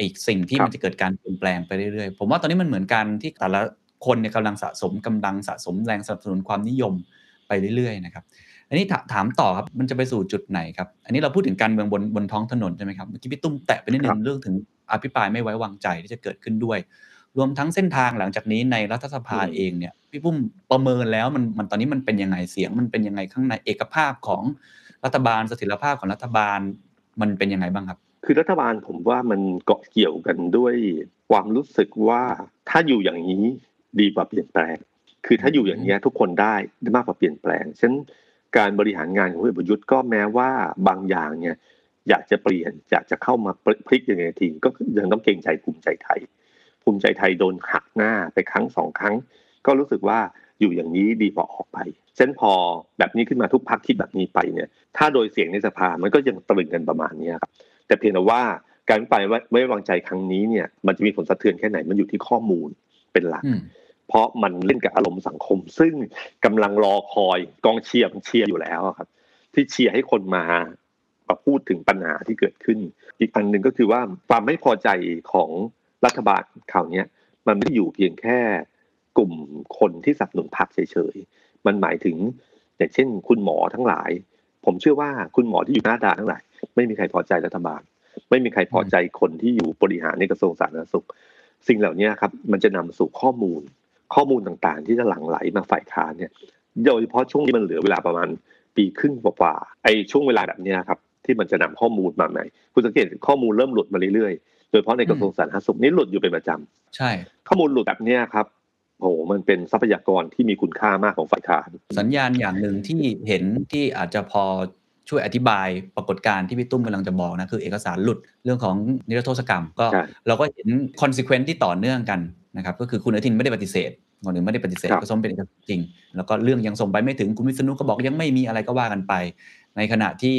อีกสิ่งที่ครับมันจะเกิดการเปลี่ยนแปลงไปเรื่อยๆ ผมว่าตอนนี้มันเหมือนกันที่แต่ละคนเนี่ยกำลังสะสมกำลังสะสมแรงสนับสนุนความนิยมไปเรื่อยๆนะครับ อันนี้ถถามต่อครับมันจะไปสู่จุดไหนครับ อันนี้เราพูดถึงการเมืองบนบนท้องถนนใช่ไหมครับเมื่อกี้พี่ตุ้มแตะไปนิดนึครังบเรื่องถึงอภิปรายไม่ไว้วางใจที่จะเกิดขึ้นด้วย รวมทั้งเส้นทางหลังจากนี้ในรัฐสภาเองเนี่ยพี่ปุ้มประเมินแล้วมันมันตอนนี้มันเป็นยังไงเสียง มันเป็นยังไงข้างในเอกภาพของรัฐบาลเสถียรภาพของรัฐบาลมันเป็นยังไงบ้างครับ คือรัฐบาลผมว่ามันเกาะเกี่ยวกันด้วยความรู้สึกว่าถ้าอยู่อย่างนี้ดีกว่าเปลี่ยนแปลง คือถ้าอยู่อย่างนี้ยทุกคนได้ได้มากกว่าเปลี่ยนแปลงฉะนัน การบริหารงานของพลเอกประยุทธ์ก็แม้ว่าบางอย่างเนี่ยอยากจะเปลี่ยนอยากจะเข้ามาพลิกยังไงทีก็ยังต้องเกรงใจภูมิใจไทย ภูมิใจไทยโดนหักหน้าไปครั้งสองครั้ง ก็รู้สึกว่าอยู่อย่างนี้ดีกว่าออกไปเช่นพอแบบนี้ขึ้นมาทุกพักคิดแบบนี้ไปเนี่ย ถ้าโดยเสียงในสภามันก็ยังตรึงกันประมาณนี้ครับแต่เพียงแต่ว่าการไปไม่วางใจครั้งนี้เนี่ยมันจะมีผลสะเทือนแค่ไหนมันอยู่ที่ข้อมูลเป็นหลัก เพราะมันเล่นกับอารมณ์สังคม ซึ่งกำลังรอคอยกองเชียร์มันเชียร์อยู่แล้วครับ ที่เชียร์ให้คนมามาพูดถึงปัญหาที่เกิดขึ้น อีกอันหนึ่งก็คือว่าความไม่พอใจของรัฐบาลข่าวนี้มันไม่ได้อยู่เพียงแค่กลุ่มคนที่สนับสนุนพรรคเฉยๆ มันหมายถึงอย่างเช่น คุณหมอทั้งหลาย ผมเชื่อว่าคุณหมอที่อยู่หน้าด่านทั้งหลาย ไม่มีใครพอใจรัฐบาล ไม่มีใครพอใจคนที่อยู่บริหารในกระทรวงสาธารณสุข สิ่งเหล่านี้ครับ มันจะนำสู่ข้อมูล ข้อมูลต่างๆ ที่จะหลั่งไหลมาฝ่ายค้านเนี่ยโดยเฉพาะช่วงที่มันเหลือเวลาประมาณปีครึ่งกว่าๆไอ้ช่วงเวลาแบบเนี้ยครับที่มันจะนำข้อมูลมาใหม่คุณสังเกตข้อมูลเริ่มหลุดมาเรื่อยๆ โดยเฉพาะในกระทรวงสาธารณสุขนี่หลุดอยู่เป็นประจำใช่ ข้อมูลหลุดแบบเนี้ยครับโอ้โหมันเป็นทรัพยากรที่มีคุณค่ามากของฝ่ายค้านสัญญาณอย่างหนึ่งที่เห็นที่อาจจะพอช่วยอธิบายปรากฏการณ์ที่พี่ตุ้มกำลังจะบอกนะคือเอกสารหลุดเรื่องของนิรโทษกรรม ก็ใช่เราก็เห็น consequence ที่ต่อเนื่องกัน นะครับก็คือคุณอนุทินไม่ได้ปฏิเสธคนอื่นไม่ได้ปฏิเสธครับก็ส้มเป็นเอกสารจริง แล้วก็เรื่องยังส่งไปไม่ถึงคุณวิษณุก็บอกยังไม่มีอะไรก็ว่ากันไป ในขณะที่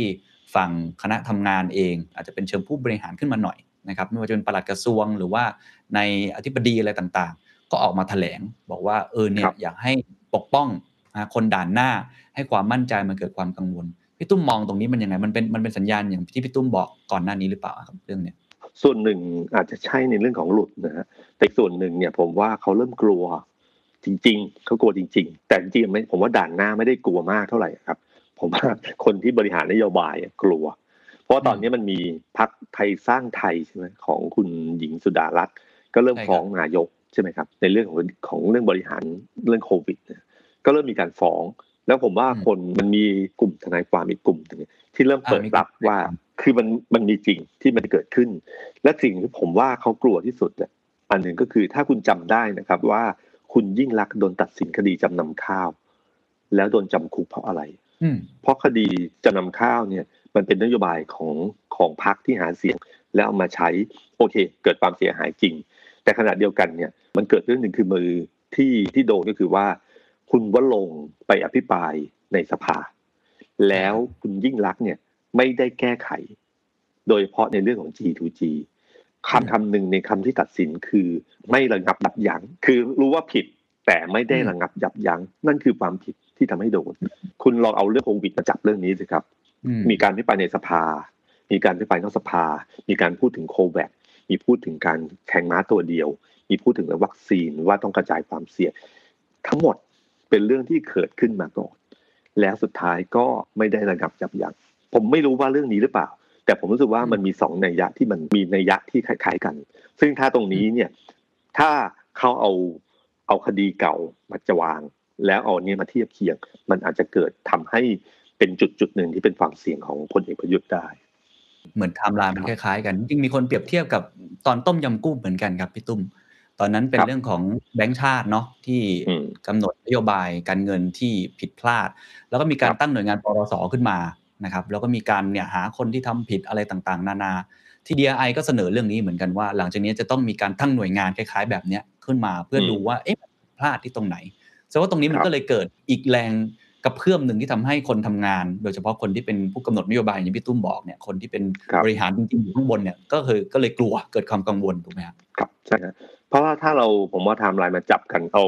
ฝั่งคณะทำงานเอง อาจจะเป็นเชิงผู้บริหารขึ้นมาหน่อยนะครับไม่ว่าจะเป็นปลัดกระทรวงหรือว่าในอธิบดีอะไรต่างๆ ก็ออกมาแถลง บอกว่าเออเนี่ครัยบอยากให้ปกป้องนะคนด่านหน้าให้ความมั่นใจมันเกิดความกังวลพี่ตุ้มมองตรงนี้มันยังไงมันเป็นมันเป็นสัญญาณอย่างที่พี่ตุ้มบอกก่อนหน้านี้หรือเปล่าครับเรื่องเนี้ย ส่วนหนึ่งอาจจะใช่ในเรื่องของหลุดนะฮะแต่ส่วนหนึ่งเนี่ยผมว่าเขาเริ่มกลัวจริง ๆเขากลัวจริง ๆ แต่จริงๆไม่ผมว่าด่านหน้าไม่ได้กลัวมากเท่าไหร่ครับ ผมว่าคนที่บริหารนโยบายกลัว เพราะว่าตอนนี้มันมีพักไทยสร้างไทยใช่ไหมของคุณหญิงสุดารัตน์ก็เริ่มฟ้องนายกใช่ไหมครับ ในเรื่องของของเรื่องบริหารเรื่องโควิดก็เริ่มมีการฟ้อง แล้วผมว่าคนมันมีกลุ่มทนายความอีกกลุ่มนึงที่เริ่มเปิดรับว่า คือมันมันมีจริงที่มันเกิดขึ้น และสิ่งที่ผมว่าเขากลัวที่สุดเนี่ยอันหนึ่งก็คือถ้าคุณจำได้นะครับว่าคุณยิ่งรักษณ์โดนตัดสินคดีจำนำข้าว แล้วโดนจำคุกเพราะอะไรอืมเพราะคดีจะนำข้าวเนี่ย มันเป็นนโยบายของของพรรคที่หาเสียง แล้วเอามาใช้โอเค เกิดความเสียหายจริง แต่ขณะเดียวกันเนี่ย มันเกิดเรื่องหนึ่งคือมือที่ที่โดนก็คือว่า คุณวลงค์ไปอภิปรายในสภา แล้วคุณยิ่งรักษณ์เนี่ย ไม่ได้แก้ไข โดยเฉพาะในเรื่องของ G2G คำคำหนึ่งในคำที่ตัดสินคือ ไม่ระงับยับยั้งคือรู้ว่าผิดแต่ไม่ได้ระงับยับยั้งนั่นคือความผิดที่ทำให้โดน คุณลองเอาเรื่องโควิดมาจับเรื่องนี้สิครับอืมมีการพิปรายในสภา มีการพิปรายนอกสภา มีการพูดถึงโควิดมีพูดถึงการแข่งม้าตัวเดียว มีพูดถึงเรื่องวัคซีนว่าต้องกระจายความเสี่ยงทั้งหมดเป็นเรื่องที่เกิดขึ้นมาก่อนแล้วสุดท้ายก็ไม่ได้ระงับยับยั้ง ผมไม่รู้ว่าเรื่องนี้หรือเปล่า แต่ผมรู้สึกว่ามันมีสองนัยยะที่มันมีนัยยะที่คล้ายๆกัน ซึ่งถ้าตรงนี้เนี่ยถ้าเขาเอาเอาคดีเก่ามาจะวาง แล้วเอาอันนี้มาเทียบเคียง มันอาจจะเกิดทำให้เป็นจุดจุดๆหนึ่งที่เป็นความเสี่ยงของพลเอกประยุทธ์ได้ เหมือนไทม์ไลน์มันคล้ายๆ กันจริงๆมีคนเปรียบเทียบกับตอนต้มยำกุ้งเหมือนกันครับพี่ตุ้มตอนนั้นเป็นครับเรื่องของแบงก์ชาติเนาะที่อืมกำหนดนโยบายการเงินที่ผิดพลาด แล้วก็มีการครับตั้งหน่วยงานปรสขึ้นมา นะครับแล้วก็มีการเนี่ยหาคนที่ทำผิดอะไรต่างๆ นานาที่ DRI ก็เสนอเรื่องนี้เหมือนกันว่า หลังจากนี้จะต้องมีการตั้งหน่วยงานคล้าย ๆ แบบเนี้ยขึ้นมาเพื่อดูว่าเอ๊ะมันพลาดที่ตรงไหนแสดงว่าตรงนี้มันก็เลยเกิดอีกแรงกระเพื่อมหนึ่งที่ทำให้คนทำงาน โดยเฉพาะคนที่เป็นผู้กำหนดนโยบายอย่างที่พี่ตุ้มบอกเนี่ยคนที่เป็นครับบริหารจริงๆอยู่ข้างบนเนี่ยก็คือก็เลยกลัวเกิดความกังวลถูกไหมครับครับใช่ครับเพราะว่าถ้าเราผมว่าไทม์ไลน์มาจับกันเอา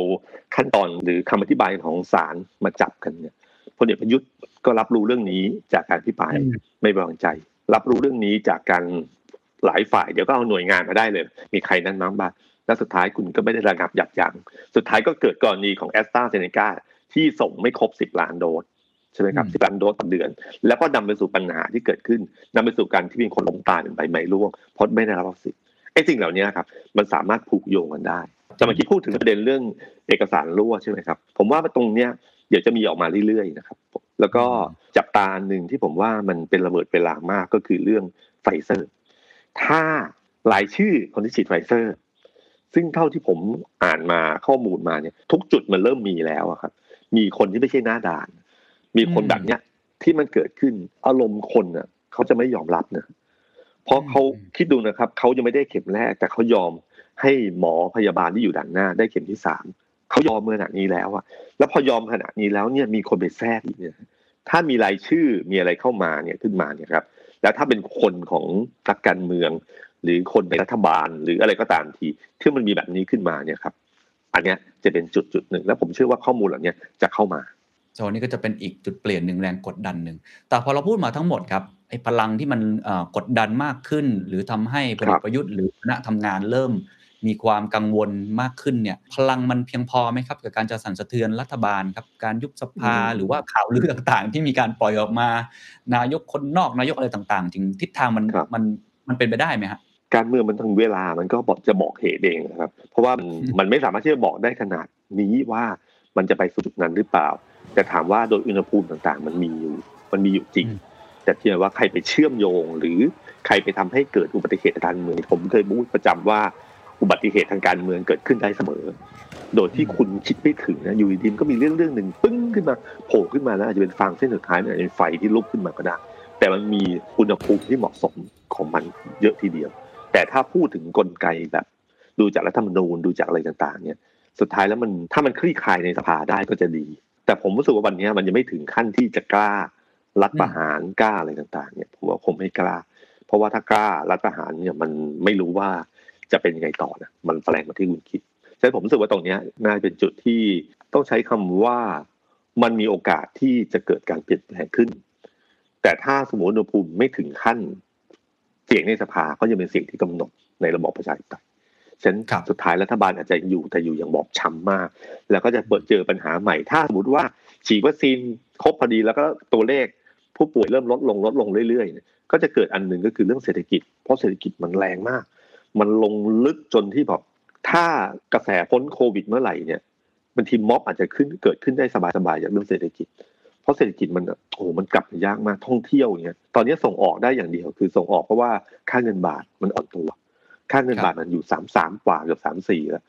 ขั้นตอนหรือคำอธิบายของศาลมาจับกันเนี่ยพลเอกประยุทธ์ ก็รับรู้เรื่องนี้จากการอภิปรายอืมไม่ไว้วางใจ รับรู้เรื่องนี้จากการหลายฝ่ายเดี๋ยวก็เอาหน่วยงานมาได้เลย มีใครนั้นน้องบ้างแล้วสุดท้ายคุณก็ไม่ได้ระงับยับยั้งสุดท้ายก็เกิดกรณีของแอสตราเซเนกาที่ส่งไม่ครบ10ล้านโดสใช่ไหมครับอืมสิบล้านโดสต่อเดือน แล้วก็นำไปสู่ปัญหาที่เกิดขึ้นนำไปสู่การที่มีคนล้มตายเป็นใบไม้ร่วงเพราะไม่ได้รับวัคซีนไอ้สิ่งเหล่านี้ครับ มันสามารถผูกโยงกันได้จะเมื่อกี้พูดถึงประเด็นเรื่องเอกสารรั่วใช่ไหมครับ ผมว่าตรงเนี้ยเดี๋ยวจะมีออกมาเรื่อยๆนะครับ แล้วก็จับตาอันหนึ่งที่ผมว่ามันเป็นระเบิดเวลามากก็คือเรื่องไฟเซอร์ ถ้ารายชื่อคนที่ฉีดไฟเซอร์ ซึ่งเท่าที่ผมอ่านมาข้อมูลมาเนี่ย ทุกจุดมันเริ่มมีแล้วอะครับ มีคนที่ไม่ใช่หน้าด่าน มีคนอืมแบบเนี้ยที่มันเกิดขึ้นอารมณ์คนอะเขาจะไม่ยอมรับนะเพราะเขาคิดดูนะครับเขายังไม่ได้เข็มแรก แต่เขายอมให้หมอพยาบาลที่อยู่ด่านหน้า ได้เข็มที่สาม เขายอมขนาดนี้แล้วอะแล้วพอยอมขนาดนี้แล้วเนี่ยมีคนไปแทรกอีกเนี่ยถ้ามีรายชื่อมีอะไรเข้ามาเนี่ยขึ้นมาเนี่ยครับแล้วถ้าเป็นคนของนักการเมือง หรือคนในรัฐบาลหรืออะไรก็ตามทีที่มันมีแบบนี้ขึ้นมาเนี่ยครับอันเนี้ยจะเป็นจุดจุดหนึ่ง แล้วผมเชื่อว่าข้อมูลเหล่านี้จะเข้ามาโซนนี้ก็จะเป็นอีกจุดเปลี่ยนหนึ่งแรงกดดันหนึ่งแต่พอเราพูดมาทั้งหมดครับไอ้พลังที่มันกดดันมากขึ้น หรือทำให้พลเอกประยุทธ์หรือคณะทำงานเริ่ม มีความกังวลมากขึ้นเนี่ยพลังมันเพียงพอไหมครับ กับการจะสั่นสะเทือนรัฐบาลครับการยุบสภาอืมหรือว่าข่าวลือต่างๆ ที่มีการปล่อยออกมา นายกคนนอกนายกอะไรต่างๆ จริงทิศทางมันมันมันเป็นไปได้ไหมฮะการเมืองมันถึงเวลามันก็บอกจะบอกเหตุเองนะครับ เพราะว่ามันอืมมันไม่สามารถที่จะบอกได้ขนาดนี้ว่ามันจะไปสู่จุดนั้นหรือเปล่า แต่ถามว่าโดยอุณหภูมิต่างๆ มันมีอยู่มันมีอยู่จริง แต่เพียงว่าใครไปเชื่อมโยง หรือใครไปทำให้เกิดอุบัติเหตุทางการเมืองผมเคยพูดประจำว่า อุบัติเหตุทางการเมืองเกิดขึ้นได้เสมอ โดยที่คุณคิดไม่ถึงนะอยู่ดีๆก็มีเรื่องเรื่องหนึ่งปึ้งขึ้นมาโผล่ขึ้นมาแล้วอาจจะเป็นฟางเส้นสุดท้ายมันอาจจะเป็นไฟที่ลุกขึ้นมาก็ได้ แต่มันมีอุณหภูมิที่เหมาะสมของมันเยอะทีเดียว แต่ถ้าพูดถึงกลไกแบบ ดูจากรัฐธรรมนูญดูจากอะไรต่างๆ เนี่ย สุดท้ายแล้วมันถ้ามันคลี่คลายในสภาได้ก็จะดี แต่ผมรู้สึกว่าวันนี้มันยังไม่ถึงขั้นที่จะกล้ารัฐประหารกล้าอะไรต่างๆ เนี่ยผมว่าคงไม่กล้า เพราะว่าถ้ากล้ารัฐประหารเนี่ยมันไม่รู้ว่า จะเป็นยังไงต่อนะมันแปลงมาที่คุณคิดฉะนั้นผมรู้สึกว่าตรงเนี้ยน่าจะเป็นจุดที่ต้องใช้คำว่ามันมีโอกาสที่จะเกิดการเปลี่ยนแปลงขึ้น แต่ถ้าสมมติอุณหภูมิไม่ถึงขั้น เสียงในสภาก็จะเป็นเสียงที่กำหนดในระบอบประชาธิปไตยฉะนั้นครับสุดท้ายรัฐบาลอาจจะอยู่แต่อยู่อย่างบอบช้ำมาก แล้วก็จะเปิดเจอปัญหาใหม่ ถ้าสมมติว่าฉีดวัคซีนครบพอดีแล้วก็ตัวเลขผู้ป่วยเริ่มลดลงลดลงเรื่อยๆเนี่ยก็จะเกิดอันหนึ่งก็คือเรื่องเศรษฐกิจ เพราะเศรษฐกิจมันแรงมาก มันลงลึกจนที่แบบถ้ากระแสพ้นโควิดเมื่อไหร่เนี่ยบางทีม็อบอาจจะขึ้นเกิดขึ้นได้สบายๆจากเรื่องเศรษฐกิจ เพราะเศรษฐกิจมันโอ้โหมันกลับยากมากท่องเที่ยวอย่างเงี้ยตอนนี้ส่งออกได้อย่างเดียวคือส่งออกเพราะว่าค่าเงินบาทมันอ่อนตัว ค่าเงินบาทมันอยู่สามสามกว่าเกือบสามสี่แล้ว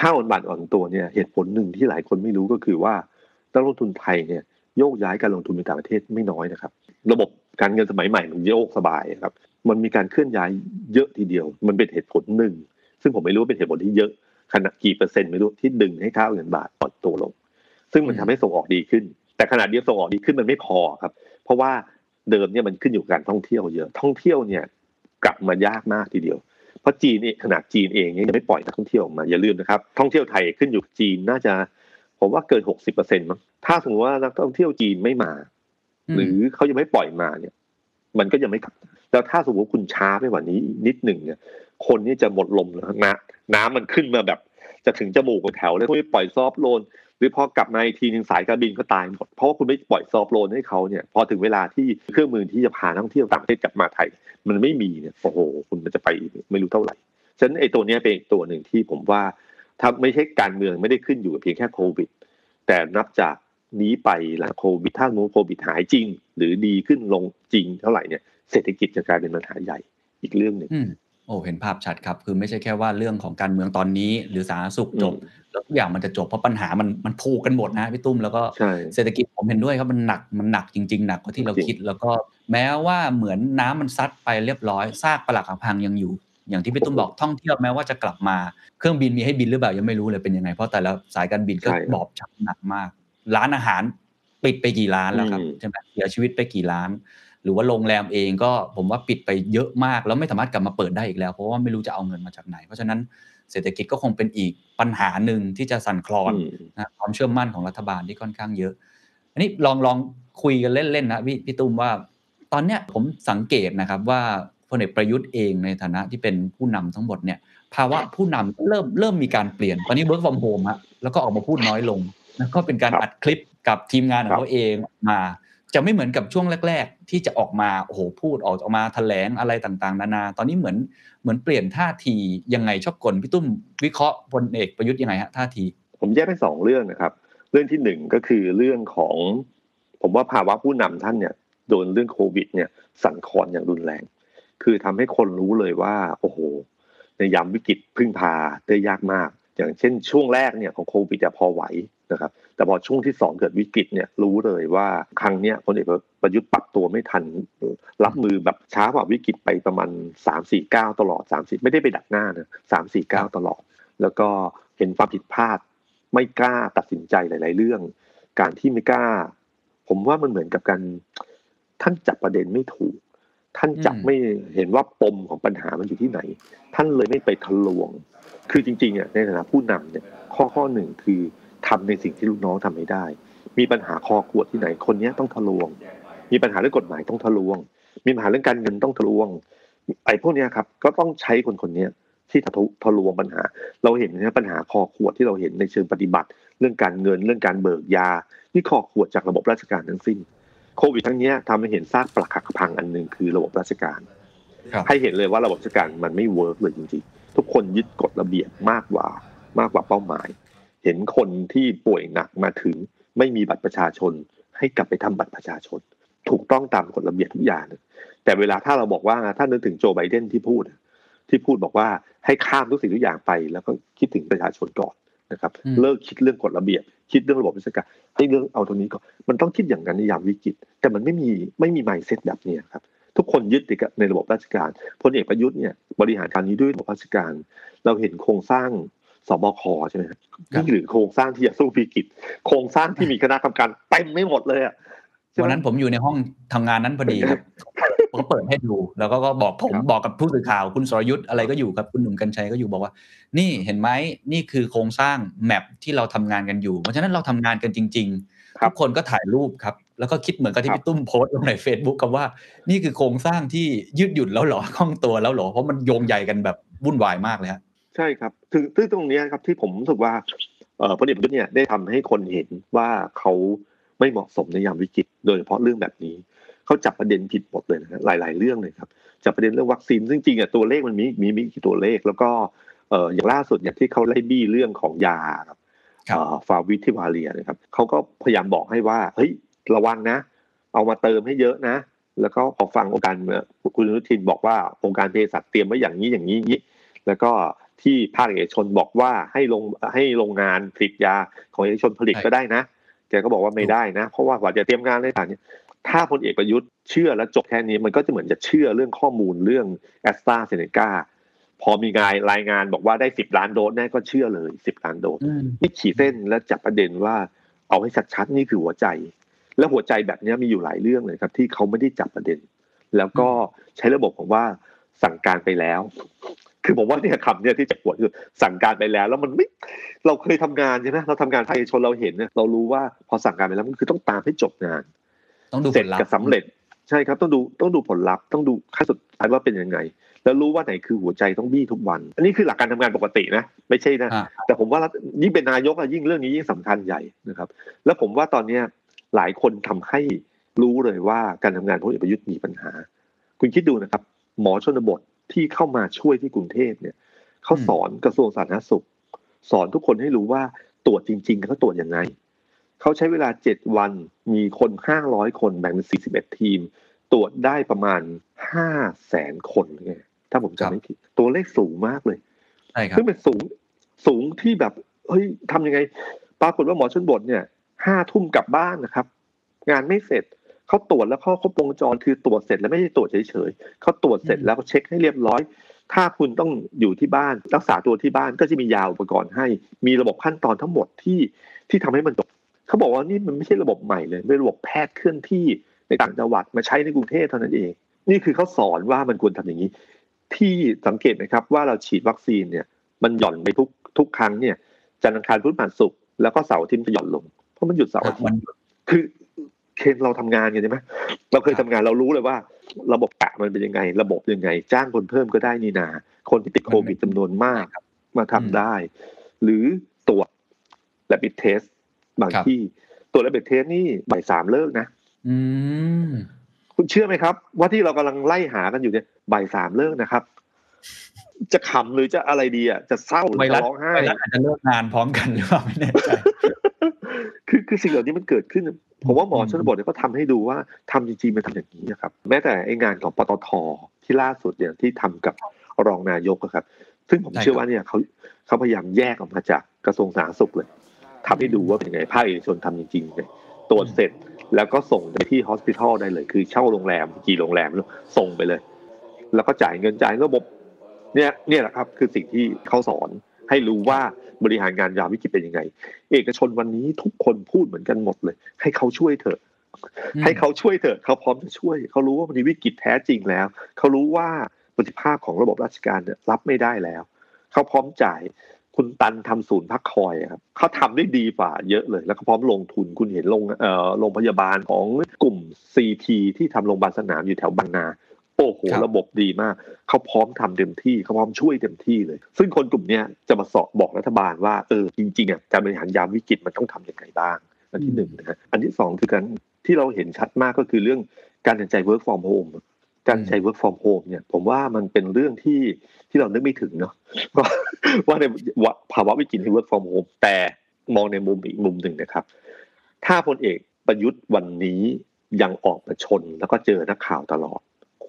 ค่าเงินบาทอ่อนตัวเนี่ยเหตุผลหนึ่งที่หลายคนไม่รู้ก็คือว่านักลงทุนไทยเนี่ยโยกย้ายการลงทุนในต่างประเทศไม่น้อยนะครับ ระบบการเงินสมัยใหม่มันโยกสบายครับ มันมีการเคลื่อนย้ายเยอะทีเดียว มันเป็นเหตุผลหนึ่ง ซึ่งผมไม่รู้ว่าเป็นเหตุผลที่เยอะขนาดกี่เปอร์เซ็นต์ไม่รู้ที่ดึงให้ค่าเงินบาทอ่อนตัวลง ซึ่งมันทำให้ส่งออกดีขึ้น แต่ขนาดเดียวส่งออกดีขึ้นมันไม่พอครับ เพราะว่าเดิมเนี่ยมันขึ้นอยู่กับการท่องเที่ยวเยอะ ท่องเที่ยวเนี่ยกลับมายากมากทีเดียว เพราะจีนเองขนาดจีนเองเนี่ยยังไม่ปล่อยนักท่องเที่ยวออกมาอย่าลืมนะครับ ท่องเที่ยวไทยขึ้นอยู่กับจีนน่าจะ ผมว่าเกินหกสิบเปอร์เซ็นต์มั้ง ถ้าสมมติว่านักท่องเที่ยวจีนไม่มา หรือเขายังไม่ปล่อยมาเนี่ย มันก็ยังไม่กลับ แล้วถ้าสมมติว่าคุณช้าไปกว่านี้นิดหนึ่งเนี่ยคนนี่จะหมดลมแล้วนะน้ำมันขึ้นมาแบบ จะถึงจมูกแถวเลยพวกนี้ปล่อยซอฟโลน หรือพอกลับมาอีกทีหนึ่งสายการบินก็ตายหมดเพราะว่าคุณไม่ปล่อยซอฟโลนให้เขาเนี่ย พอถึงเวลาที่เครื่องมือที่จะพานักท่องเที่ยวต่างประเทศกลับมาไทย มันไม่มีเนี่ยโอ้โห คุณมันจะไปไม่รู้เท่าไหร่ฉะนั้นไอ้ตัวนี้เป็นอีกตัวหนึ่งที่ผมว่าถ้าไม่ใช่การเมืองไม่ได้ขึ้นอยู่กับเพียงแค่โควิด แต่นับจากนี้ไปหลังโควิดถ้าโควิดหายจริง หรือดีขึ้นลงจริงเท่าไหร่เนี่ย เศรษฐกิจจะกลายเป็นปัญหาใหญ่อีกเรื่องหนึ่งอืมโอ้เห็นภาพชัดครับ คือไม่ใช่แค่ว่าเรื่องของการเมืองตอนนี้ หรือสาธารณสุขจบแล้วทุกอย่างมันจะจบเพราะปัญหามันมันผูกกันหมดนะพี่ตุ้มแล้วก็ใช่เศรษฐกิจผมเห็นด้วยครับมันหนักมันหนักจริง ๆ หนักกว่าที่เราจริงคิด แล้วก็แม้ว่าเหมือนน้ำมันซัดไปเรียบร้อยซากปลักหักพังยังอยู่ อย่างที่พี่ตุ้มบอกท่องเที่ยวแม้ว่าจะกลับมาเครื่องบินมีให้บินหรือเปล่ายังไม่รู้เลยเป็นยังไงเพราะแต่ละสายการบินก็บอบช้ำหนักมาก ร้านอาหารปิดไปกี่ร้านแล้วครับใช่ไหมเสียชีวิตไปกี่ร้านห รือว่าโรงแรมเองก็ผมว่าปิดไปเยอะมาก แล้วไม่สามารถกลับมาเปิดได้อีกแล้ว เพราะว่าไม่รู้จะเอาเงินมาจากไหน เพราะฉะนั้นเศรษฐกิจก็คงเป็นอีกปัญหาหนึ่งที่จะสั่นคลอนอืมนะความเชื่อมั่นของรัฐบาลที่ค่อนข้างเยอะ อันนี้ลองลองคุยกันเล่นๆนะพี่พี่ตุ้มว่า ตอนเนี้ยผมสังเกตนะครับว่าพลเอกประยุทธ์เองในฐานะที่เป็นผู้นำทั้งหมดเนี่ยภาวะผู้นำเริ่มเริ่มมีการเปลี่ยน ตอนนี้ work from home ฮะแล้วก็ออกมาพูดน้อยลง แล้วก็เป็นการครับอัดคลิปกับทีมงานของครับเขาเองมา จะไม่เหมือนกับช่วงแรก ๆ ที่จะออกมาโอ้โหพูดออกออกมาแถลงอะไรต่างๆ นานา ตอนนี้เหมือนเหมือนเปลี่ยนท่าทียังไงชอบกลพี่ตุ้มวิเคราะห์พลเอกประยุทธ์ยังไงฮะท่าที ผมแยกเป็นสองเรื่องนะครับ เรื่องที่หนึ่งก็คือเรื่องของ ผมว่าภาวะผู้นำท่านเนี่ยโดนเรื่องโควิด เนี่ย สั่นคลอนอย่างรุนแรง คือทำให้คนรู้เลยว่า โอ้โห ในยามวิกฤตพึ่งพาได้ยากมาก อย่างเช่น ช่วงแรกเนี่ยของโควิดจะพอไหวนะครับ แต่พอช่วงที่สองเกิดวิกฤตเนี่ยรู้เลยว่าครั้งเนี้ยพลเอกประยุทธ์ปรับตัวไม่ทัน รับมือแบบช้ากว่าวิกฤตไปประมาณสามสี่เก้าตลอดสามสิไม่ได้ไปดักหน้านะสามสี่เก้าตลอด แล้วก็เห็นความผิดพลาด ไม่กล้าตัดสินใจหลาย ๆ เรื่อง การที่ไม่กล้า ผมว่ามันเหมือนกับการท่านจับประเด็นไม่ถูก ท่านจับอืมไม่เห็นว่าปมของปัญหามันอยู่ที่ไหน ท่านเลยไม่ไปทะลวง คือจริงๆอะในฐานะผู้นำเนี่ยข้อข้อหนึ่งคือ ทำในสิ่งที่ลูกน้องทำไม่ได้ มีปัญหาคอขวดที่ไหนคนเนี้ยต้องทะลวง มีปัญหาเรื่องกฎหมายต้องทะลวง มีปัญหาเรื่องการเงินต้องทะลวง ไอ้พวกเนี้ยครับ ก็ต้องใช้คนคนเนี้ยที่ทะลุทะลวงปัญหา เราเห็นนะปัญหาคอขวดที่เราเห็นในเชิงปฏิบัติ เรื่องการเงินเรื่องการเบิกยานี่คอขวดจากระบบราชการทั้งสิ้นโควิดทั้งเนี้ยทำให้เห็นซากปรักหักพังอันหนึ่งคือระบบราชการครับให้เห็นเลยว่าระบบราชการมันไม่ work เลยจริงๆ ทุกคนยึดกฎระเบียบมากกว่ามากกว่าเป้าหมาย เห็นคนที่ป่วยหนักมาถึง ไม่มีบัตรประชาชน ให้กลับไปทำบัตรประชาชน ถูกต้องตามกฎระเบียบทุกอย่าง แต่เวลาถ้าเราบอกว่าถ้านึกถึงโจไบเดนที่พูด ที่พูดบอกว่าให้ข้ามทุกสิ่งทุกอย่างไป แล้วก็คิดถึงประชาชนก่อนนะครับอืมเลิกคิดเรื่องกฎระเบียบ คิดเรื่องระบบราชการให้เรื่องเอาตรงนี้ก่อนมันต้องคิดอย่างนั้นในยามวิกฤต แต่มันไม่มีไม่มีไมเซ็ตแบบนี้ครับทุกคนยึดติดกับในระบบราชการพลเอกประยุทธ์เนี่ยบริหารการนี้ด้วยระบบราชการ เราเห็นโครงสร้าง สบคใช่ไหมครับครับนี่หรือโครงสร้างที่จะสู้วิกฤตโครงสร้างที่มีคณะกรรมการเต็มไม่หมดเลยอะใช่ไหมวันนั้นผมอยู่ในห้องทำงานนั้นพอดีครับเขาเปิดให้ดู แล้วก็ก็บอกผมครับบอกกับผู้สื่อข่าว คุณสรยุทธ์อะไรก็อยู่กับคุณหนุ่มกัญชัยก็อยู่บอกว่า นี่เห็นไหมนี่คือโครงสร้างแมปที่เราทำงานกันอยู่ เพราะฉะนั้นเราทำงานกันจริง ๆ ทุกคนก็ถ่ายรูปครับ แล้วก็คิดเหมือนกับที่พี่ตุ้มโพสต์ลงใน Facebook กับว่า นี่คือโครงสร้างที่ยืดหยุ่นแล้วเหรอคล่องตัวแล้วเหรอเพราะมันโยงใหญ่กันแบบวุ่นวายมากเลยฮะ ใช่ครับถึงซึ่งตรงเนี้ยครับที่ผมรู้สึกว่าเอ่อพลเอกประยุทธ์เนี่ยได้ทำให้คนเห็นว่าเขาไม่เหมาะสมในยามวิกฤตโดยเฉพาะเรื่องแบบนี้เขาจับประเด็นผิดหมดเลยนะหลาย ๆ เรื่องเลยครับจับประเด็นเรื่องวัคซีนซึ่งจริงๆอะตัวเลขมันมีมีมีกี่ตัวเลข แล้วก็เอ่ออย่างล่าสุดอย่างที่เขาไล่บี้เรื่องของยาครับครับเอ่อฟาวิทิวาเลียนะครับเขาก็พยายามบอกให้ว่าเฮ้ยระวังนะ เอามาเติมให้เยอะนะ แล้วก็พอฟังองค์การเอ่อคุณอนุทินบอกว่าองค์การเภสัชเตรียมไว้อย่างนี้อย่างนี้อย่างนี้ แล้วก็ ที่ภาคเอกชนบอกว่าให้ลงให้โรงงานผลิตยาของเอกชนผลิตใช่ก็ได้นะแกก็บอกว่าไม่ได้นะ เพราะว่ากว่าจะเตรียมงานอะไรต่างเนี่ยถ้าพลเอกประยุทธ์เชื่อแล้วจบแค่นี้มันก็จะเหมือนจะเชื่อเรื่องข้อมูลเรื่องแอสตราเซเนกาพอมีงานรายงานบอกว่าได้สิบล้านโดสแน่ก็เชื่อเลยสิบล้านโดสอืมนี่ขีดเส้นและจับประเด็นว่าเอาให้ชัดๆนี่คือหัวใจ แล้วหัวใจแบบนี้มีอยู่หลายเรื่องเลยครับ ที่เขาไม่ได้จับประเด็น แล้วก็ใช้ระบบของว่า สั่งการไปแล้ว คือผมว่าเนี่ยคำเนี่ยที่เจะปวดคือสั่งการไปแล้ว แล้วมันไม่เราเคยทำงานใช่ไหมเราทำงานภาคเอกชนเราเห็นเนี่ยเรารู้ว่าพอสั่งการไปแล้วมันคือต้องตามให้จบงาน ต้องดูเสร็ผจลลัพกับธ์สำเร็จใช่ครับต้องดูต้องดูผลลัพธ์ต้องดูขั้นสุดท้ายว่าเป็นยังไง แล้วรู้ว่าไหนคือหัวใจต้องบี้ทุกวัน อันนี้คือหลักการทำงานปกตินะ ไม่ใช่นะอ่าแต่ผมว่ายิ่งเป็นนายกอะยิ่งเรื่องนี้ยิ่งสำคัญใหญ่นะครับ แล้วผมว่าตอนเนี้ยหลายคนทำให้รู้เลยว่าการทำงานพลเอกประยุทธ์มีปัญหา คุณคิดดูนะครับ หมอชนบทที่เข้ามาช่วยที่กรุงเทพเนี่ยเขาสอนกระทรวงสาธารณสุข สอนทุกคนให้รู้ว่าตรวจจริงๆเขาตรวจยังไงเขาใช้เวลาเจ็ดวันมีคนห้าร้อยคนแบ่งเป็นสี่สิบเอ็ดทีม ตรวจได้ประมาณห้าแสนคนไงถ้าผมจำไม่ผิดตัวเลขสูงมากเลยใช่ครับซึ่งเป็นสูงสูงที่แบบเฮ้ยทำยังไง ปรากฏว่าหมอชนบทเนี่ยห้าทุ่มกลับบ้านนะครับ งานไม่เสร็จ เขาตรวจแล้วเขาครบวงจรคือตรวจเสร็จแล้วไม่ใช่ตรวจเฉยๆเขาตรวจเสร็จแล้วก็เช็คให้เรียบร้อย ถ้าคุณต้องอยู่ที่บ้านรักษาตัวที่บ้านก็จะมียาอุปกรณ์ให้ มีระบบขั้นตอนทั้งหมดที่ที่ทำให้มันจบเขาบอกว่านี่มันไม่ใช่ระบบใหม่เลยเป็นระบบแพทย์เคลื่อนที่ในต่างจังหวัดมาใช้ในกรุงเทพเท่านั้นเอง นี่คือเขาสอนว่ามันควรทำอย่างนี้ ที่สังเกตนะครับว่าเราฉีดวัคซีนเนี่ย มันหย่อนไปทุกทุกครั้งเนี่ยจันทร์อังคารพุธพฤหัสศุกร์แล้วก็เสาร์อาทิตย์มันจะหย่อนลง เพราะมันหยุดเสาร์อาทิตมันย์คือ เคนเราทำงานกันใช่ไหมเราเคยทำงานเรารู้เลยว่า ระบบกะมันเป็นยังไง ระบบยังไง จ้างคนเพิ่มก็ได้นี่นา คนที่ติดโควิดจำนวนมากมาทำได้ หรือตรวจและบิดเทสบางครับที่ตรวจและบิดเทสนี่บ่ายสามเลิกนะอืมคุณเชื่อไหมครับ ว่าที่เรากำลังไล่หากันอยู่เนี่ยบ่ายสามเลิกนะครับ จะขำหรือจะอะไรดีอะจะเศร้าหรือไวรัจะสร้องไห้ไวรัสอาจจะเลิกงานพร้อมกันหรือเปล่าไม่แน่ใจ คือคือสิ่งเหล่านี้มันเกิดขึ้น ผมว่าหมอชนบทเนี่ยก็ทำให้ดูว่าทำจริงๆมันทำอย่างนี้นะครับ แม้แต่ไองานของปตทที่ล่าสุดเนี่ยที่ทำกับรองนายกครับ ซึ่งผมเชื่อว่าเนี่ยเขาเขาพยายามแยกออกมาจากกระทรวงสาธารณสุขเลยทำให้ดูว่าเป็นยังไงภาคเอกชนทำจริงๆเลยตรวจเสร็จแล้วก็ส่งไปที่ฮอสพิทอลได้เลย คือเช่าโรงแรมกี่โรงแรมส่งไปเลย แล้วก็จ่ายเงินจ่ายระบบ เนี่ยเนี่ยแหละครับ คือสิ่งที่เขาสอน ให้รู้ว่าบริหารงานยามวิกฤตเป็นยังไง เอกชนวันนี้ทุกคนพูดเหมือนกันหมดเลย ให้เขาช่วยเถอะอืมให้เขาช่วยเถอะเขาพร้อมจะช่วย เขารู้ว่ามันมีวิกฤตแท้จริงแล้ว เขารู้ว่าประสิทธิภาพของระบบราชการเนี่ยรับไม่ได้แล้ว เขาพร้อมจ่ายคุณตันทำศูนย์พักคอยอะครับเขาทำได้ดีกว่าเยอะเลย แล้วก็พร้อมลงทุนคุณเห็นโรงเอ่อโรงพยาบาลของกลุ่ม CT ที่ทำโรงพยาบาลสนามอยู่แถวบางนา โอ้โหครับระบบดีมาก เขาพร้อมทำเต็มที่เขาพร้อมช่วยเต็มที่เลย ซึ่งคนกลุ่มเนี้ยจะมาสอบบอกรัฐบาลว่าเออจริงๆอะการบริหารยามวิกฤตมันต้องทำยังไงบ้างอันที่หนึ่งนะฮะอันที่สองคือการที่เราเห็นชัดมากก็คือเรื่องการตัดสินใจ work from home การใช้ work from home เนี่ยผมว่ามันเป็นเรื่องที่ที่เรานึกไม่ถึงเนาะว่าว่าในภาวะวิกฤตที่ work from home แต่มองในมุมอีกมุมหนึ่งนะครับ ถ้าพลเอกประยุทธ์วันนี้ยังออกมาชนแล้วก็เจอนักข่าวตลอด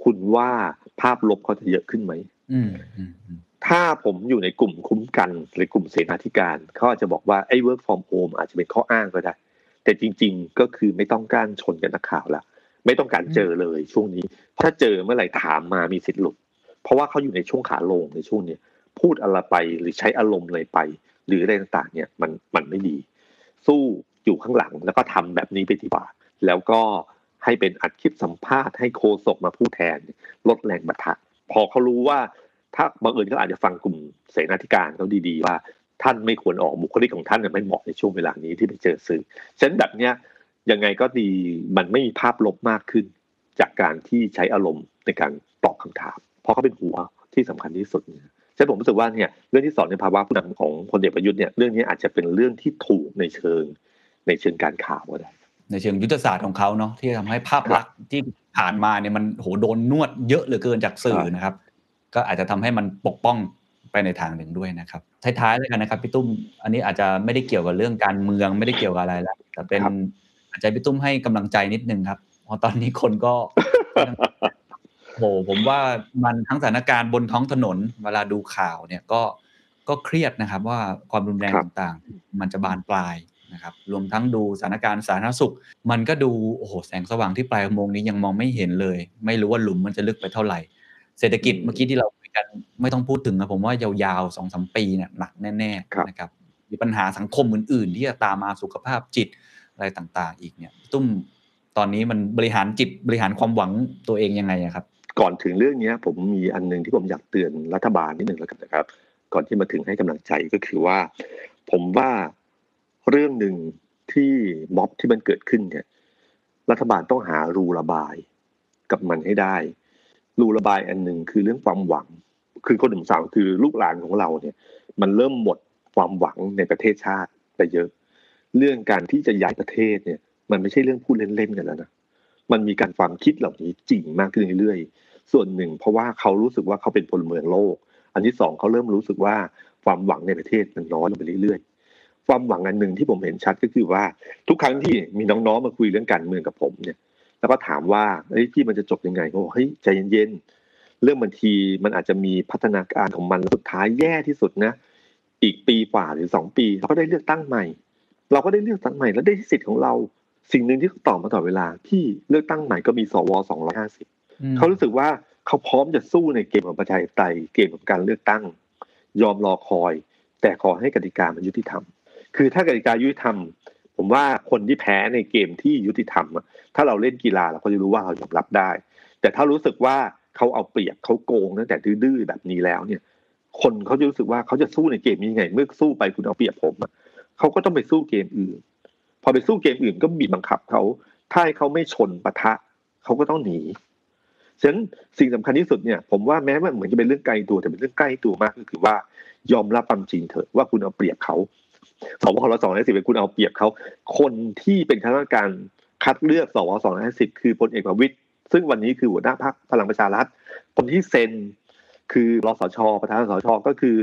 คุณว่าภาพลบเขาจะเยอะขึ้นไหมอืมอืมอืมถ้าผมอยู่ในกลุ่มคุ้มกันหรือกลุ่มเสนาธิการเขาอาจจะบอกว่าไอ้ work from home อาจจะเป็นข้ออ้างก็ได้ แต่จริง ๆ ก็คือไม่ต้องการชนกับนักข่าวละไม่ต้องการเจอเลยช่วงนี้ ถ้าเจอเมื่อไหร่ถามมามีสิทธิ์หลุด เพราะว่าเขาอยู่ในช่วงขาลงในช่วงเนี้ยพูดอะไรไปหรือใช้อารมณ์อะไรไป หรืออะไรต่างๆ เนี่ยมันมันไม่ดี สู้อยู่ข้างหลังแล้วก็ทำแบบนี้ไปดีกว่า แล้วก็ ให้เป็นอัดคลิปสัมภาษณ์ให้โคศกมาพูดแทน ลดแรงบัทะพอเขารู้ว่าถ้าบังเอิญก็อาจจะฟังกลุ่มเสนาธิการเขาดีๆว่า ท่านไม่ควรออกบุคลิกของท่านไม่เหมาะในช่วงเวลานี้ที่ไปเจอสื่อฉะนั้นแบบเนี้ยยังไงก็ดีมันไม่มีภาพลบมากขึ้น จากการที่ใช้อารมณ์ในการตอบคำถาม เพราะเขาเป็นหัวที่สำคัญที่สุดเนี่ยฉันผมรู้สึกว่าเนี่ยเรื่องที่สอนในภาวะผู้นำของพลเอกประยุทธ์เนี่ยเรื่องนี้อาจจะเป็นเรื่องที่ถูกในเชิงในเชิงการข่าวก็ได้ ในเชิงยุทธศาสตร์ของเขาเนาะที่ทำให้ภาพลักษณ์ที่ผ่านมาเนี่ยมันโหโดนนวดเยอะเหลือเกินจากสื่อนะครับ ก็อาจจะทำให้มันปกป้องไปในทางหนึ่งด้วยนะครับท้ายๆเลยกันนะครับพี่ตุ้มอันนี้อาจจะไม่ได้เกี่ยวกับเรื่องการเมืองไม่ได้เกี่ยวกับอะไรแล้วแต่เป็นครับอาจจะพี่ตุ้มให้กำลังใจนิดนึงครับเพราะตอนนี้คนก็โหผมว่ามันทั้งสถานการณ์บนท้องถนน เวลาดูข่าวเนี่ยก็ก็เครียดนะครับ ว่าความรุนแรงครับต่างๆ มันจะบานปลาย นะครับรวมทั้งดูสถานการณ์สาธารณสุข มันก็ดูโอ้โหแสงสว่างที่ปลายอุโมงค์นี้ยังมองไม่เห็นเลย ไม่รู้ว่าหลุมมันจะลึกไปเท่าไหร่ เศรษฐกิจเมื่อกี้ที่เราคุยกันไม่ต้องพูดถึงนะผมว่ายาวๆสองสมปีเนี่ยหนักแน่ครับๆนะครับมีปัญหาสังคมอื่น ๆ ที่จะตามมาสุขภาพจิตอะไรต่างๆ อีกเนี่ยตุ้มตอนนี้มันบริหารจิตบริหารความหวังตัวเองยังไงอะครับ ก่อนถึงเรื่องเนี้ยผมมีอันหนึงที่ผมอยากเตือนรัฐบาลนิดหนึ่งแล้วกันนะครับ ก่อนที่มาถึงให้กำลังใจก็คือว่า ผมว่า เรื่องหนึ่งที่ม็อบที่มันเกิดขึ้นเนี่ย รัฐบาลต้องหารูระบายกับมันให้ได้ รูระบายอันหนึ่งคือเรื่องความหวัง คือคนหนุ่มสาวคือลูกหลานของเราเนี่ย มันเริ่มหมดความหวังในประเทศชาติไปเยอะ เรื่องการที่จะย้ายประเทศเนี่ย มันไม่ใช่เรื่องพูดเล่นๆกันแล้วนะมันมีการความคิดเหล่านี้จริงมากขึ้นเรื่อยๆ ส่วนหนึ่ง เพราะว่าเขารู้สึกว่าเขาเป็นพลเมืองโลก อันที่สองเขาเริ่มรู้สึกว่าความหวังในประเทศมันน้อยลงไปเรื่อย ความหวังอันหนึ่งที่ผมเห็นชัดก็คือว่าทุกครั้งที่มีน้องๆมาคุยเรื่องการเมืองกับผมเนี่ย แล้วก็ถามว่าเฮ้ยพี่มันจะจบยังไงเขาบอกเฮ้ยใจเย็นๆเรื่องบางทีมันอาจจะมีพัฒนาการของมันสุดท้ายแย่ที่สุดนะอีกปีกว่าหรือสองปีเราก็ได้เลือกตั้งใหม่ เราก็ได้เลือกตั้งใหม่ แล้วได้สิทธิ์ของเราสิ่งหนึ่งที่เขาตอบมาตลอดเวลาที่เลือกตั้งใหม่ก็มีสวสองร้อยห้าสิบเขารู้สึกว่าเขาพร้อมจะสู้ในเกมของประชาธิปไตยเกมของการเลือกตั้ง ยอมรอคอย แต่ขอให้กติกามันยุติธรรม คือถ้ากติกายุติธรรม ผมว่าคนที่แพ้ในเกมที่ยุติธรรม ถ้าเราเล่นกีฬาเราก็จะรู้ว่าเรายอมรับได้ แต่ถ้ารู้สึกว่าเขาเอาเปรียบเขาโกงตั้งแต่ดื้อแบบนี้แล้วเนี่ย คนเขาจะรู้สึกว่าเขาจะสู้ในเกมนี้ยังไง เมื่อสู้ไปคุณเอาเปรียบผมเขาก็ต้องไปสู้เกมอื่น พอไปสู้เกมอื่นก็บีบบังคับเขาถ้าให้เขาไม่ชนปะทะเขาก็ต้องหนีฉะนั้นสิ่งสำคัญที่สุดเนี่ยผมว่าแม้ว่าเหมือนจะเป็นเรื่องไกลตัวแต่เป็นเรื่องใกล้ตัวมากก็คือว่ายอมรับความจริงเถอะว่าคุณเอาเปรียบเขา สวรสองร้อยสิบเป็นคุณเอาเปรียบเขาคนที่เป็นคณะกรรมการคัดเลือกสวสองร้อยสิบคือพลเอกประวิตยซึ่งวันนี้คือหัวหน้าพรรคพลังประชารัฐคนที่เซ็นคือรสช ประธานรสช ก็คือ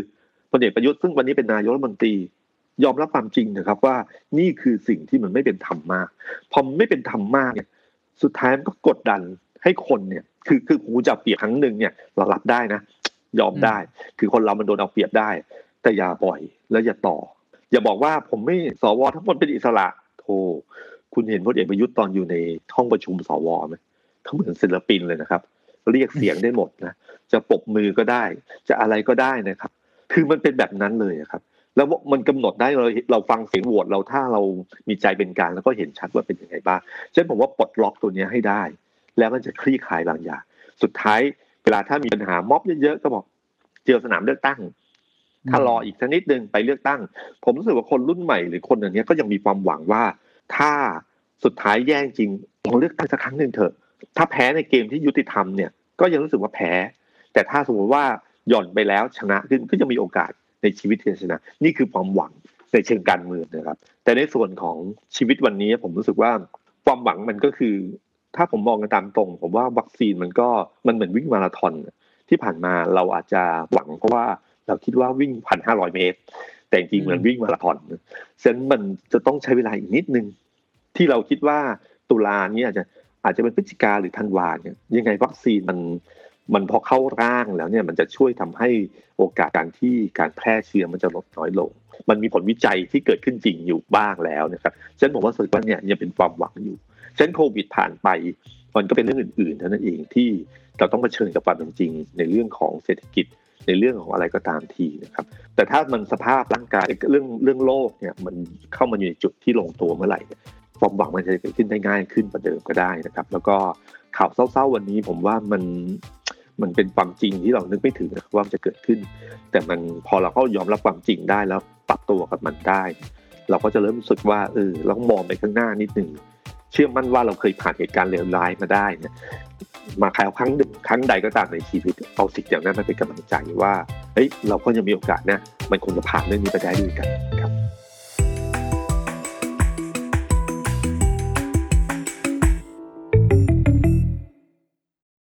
พลเอกประยุทธ์ซึ่งวันนี้เป็นนายกรัฐมนตรียอมรับความจริงนะครับว่านี่คือสิ่งที่มันไม่เป็นธรรมมากพอไม่เป็นธรรมมากเนี่ย สุดท้ายมันก็กดดันให้คนเนี่ย คือคือกูจะเอาเปรียบครั้งหนึ่งเนี่ยเรารับได้นะ ยอมได้ คือคนเรามันโดนเอาเปรียบได้ แต่อย่าปล่อยแล้วอย่าต่อ อย่าบอกว่าผมไม่สวทั้งหมดเป็นอิสระโธ่คุณเห็นพลเอกประยุทธ์ตอนอยู่ในห้องประชุมสวไหมเขาเหมือนศิลปินเลยนะครับ เรียกเสียงได้หมดนะจะปบมือก็ได้ จะอะไรก็ได้นะครับ คือมันเป็นแบบนั้นเลยครับ แล้วมันกำหนดได้เราเราฟังเสียงโหวตเราถ้าเรามีใจเป็นกลางแล้วก็เห็นชัดว่าเป็นยังไงบ้างฉะนั้นผมว่าปลดล็อกตัวนี้ให้ได้ แล้วมันจะคลี่คลายบางอย่างสุดท้ายเวลาถ้ามีปัญหาม็อบเยอะๆก็บอกเจอสนามเลือกตั้ง ถ้ารออีกสักนิดนึงไปเลือกตั้ง ผมรู้สึกว่าคนรุ่นใหม่หรือคนอย่างนี้ก็ยังมีความหวังว่า ถ้าสุดท้ายแย่งจริงลองเลือกตั้งสักครั้งหนึ่งเถอะ ถ้าแพ้ในเกมที่ยุติธรรมเนี่ยก็ยังรู้สึกว่าแพ้ แต่ถ้าสมมติว่าหย่อนไปแล้วชนะขึ้นก็จะมีโอกาสในชีวิตที่จะชนะ นี่คือความหวังในเชิงการเมืองนะครับ แต่ในส่วนของชีวิตวันนี้ผมรู้สึกว่าความหวังมันก็คือ ถ้าผมมองกันตามตรง ผมว่าวัคซีนมันก็มันเหมือนวิ่งมาราธอนที่ผ่านมาเราอาจจะหวังเพราะว่า เราคิดว่าวิ่งพันห้าร้อยเมตร แต่จริงๆเหมือนวิ่งมาราธอนฉะนั้นมันจะต้องใช้เวลาอีกนิดนึง ที่เราคิดว่าตุลานี้อาจจะอาจจะเป็นพฤศจิกาหรือธันวาเนี่ยยังไงวัคซีนมันมันพอเข้าร่างแล้วเนี่ยมันจะช่วยทำให้โอกาสการที่การแพร่เชื้อมันจะลดน้อยลง มันมีผลวิจัยที่เกิดขึ้นจริงอยู่บ้างแล้วนะครับฉะนั้นผมว่าสุดว่าเนี่ยยังเป็นความหวังอยู่ฉะนั้นโควิดผ่านไปมันก็เป็นเรื่องอื่นๆเท่านั้นเองที่เราต้องเผชิญกับความเป็นจริงในเรื่องของเศรษฐกิจ ในเรื่องของอะไรก็ตามทีนะครับ แต่ถ้ามันสภาพร่างกายเรื่องเรื่องโลกเนี่ยมันเข้ามาอยู่ในจุดที่ลงตัวเมื่อไหร่ความหวังมันจะเกิดขึ้นได้ง่ายขึ้นกว่าเดิมก็ได้นะครับ แล้วก็ข่าวเศร้าๆวันนี้ผมว่ามันมันเป็นความจริงที่เรานึกไม่ถึงนะครับว่ามันจะเกิดขึ้น แต่มันพอเราก็ยอมรับความจริงได้แล้วปรับตัวกับมันได้ เราก็จะเริ่มรู้สึกว่าเออเรามองไปข้างหน้านิดหนึ่งเชื่อมั่นว่าเราเคยผ่านเหตุการณ์เลวร้ายมาได้นี่ย มาคราวครั้งหนึ่งครั้งใดก็ตามในชีวิตเอาสิ่งอย่างนั้นมาเป็นกำลังใจว่าเฮ้ยเราก็ยังมีโอกาสนะ มันคงจะผ่านเรื่องนี้ไปได้ด้วยกัน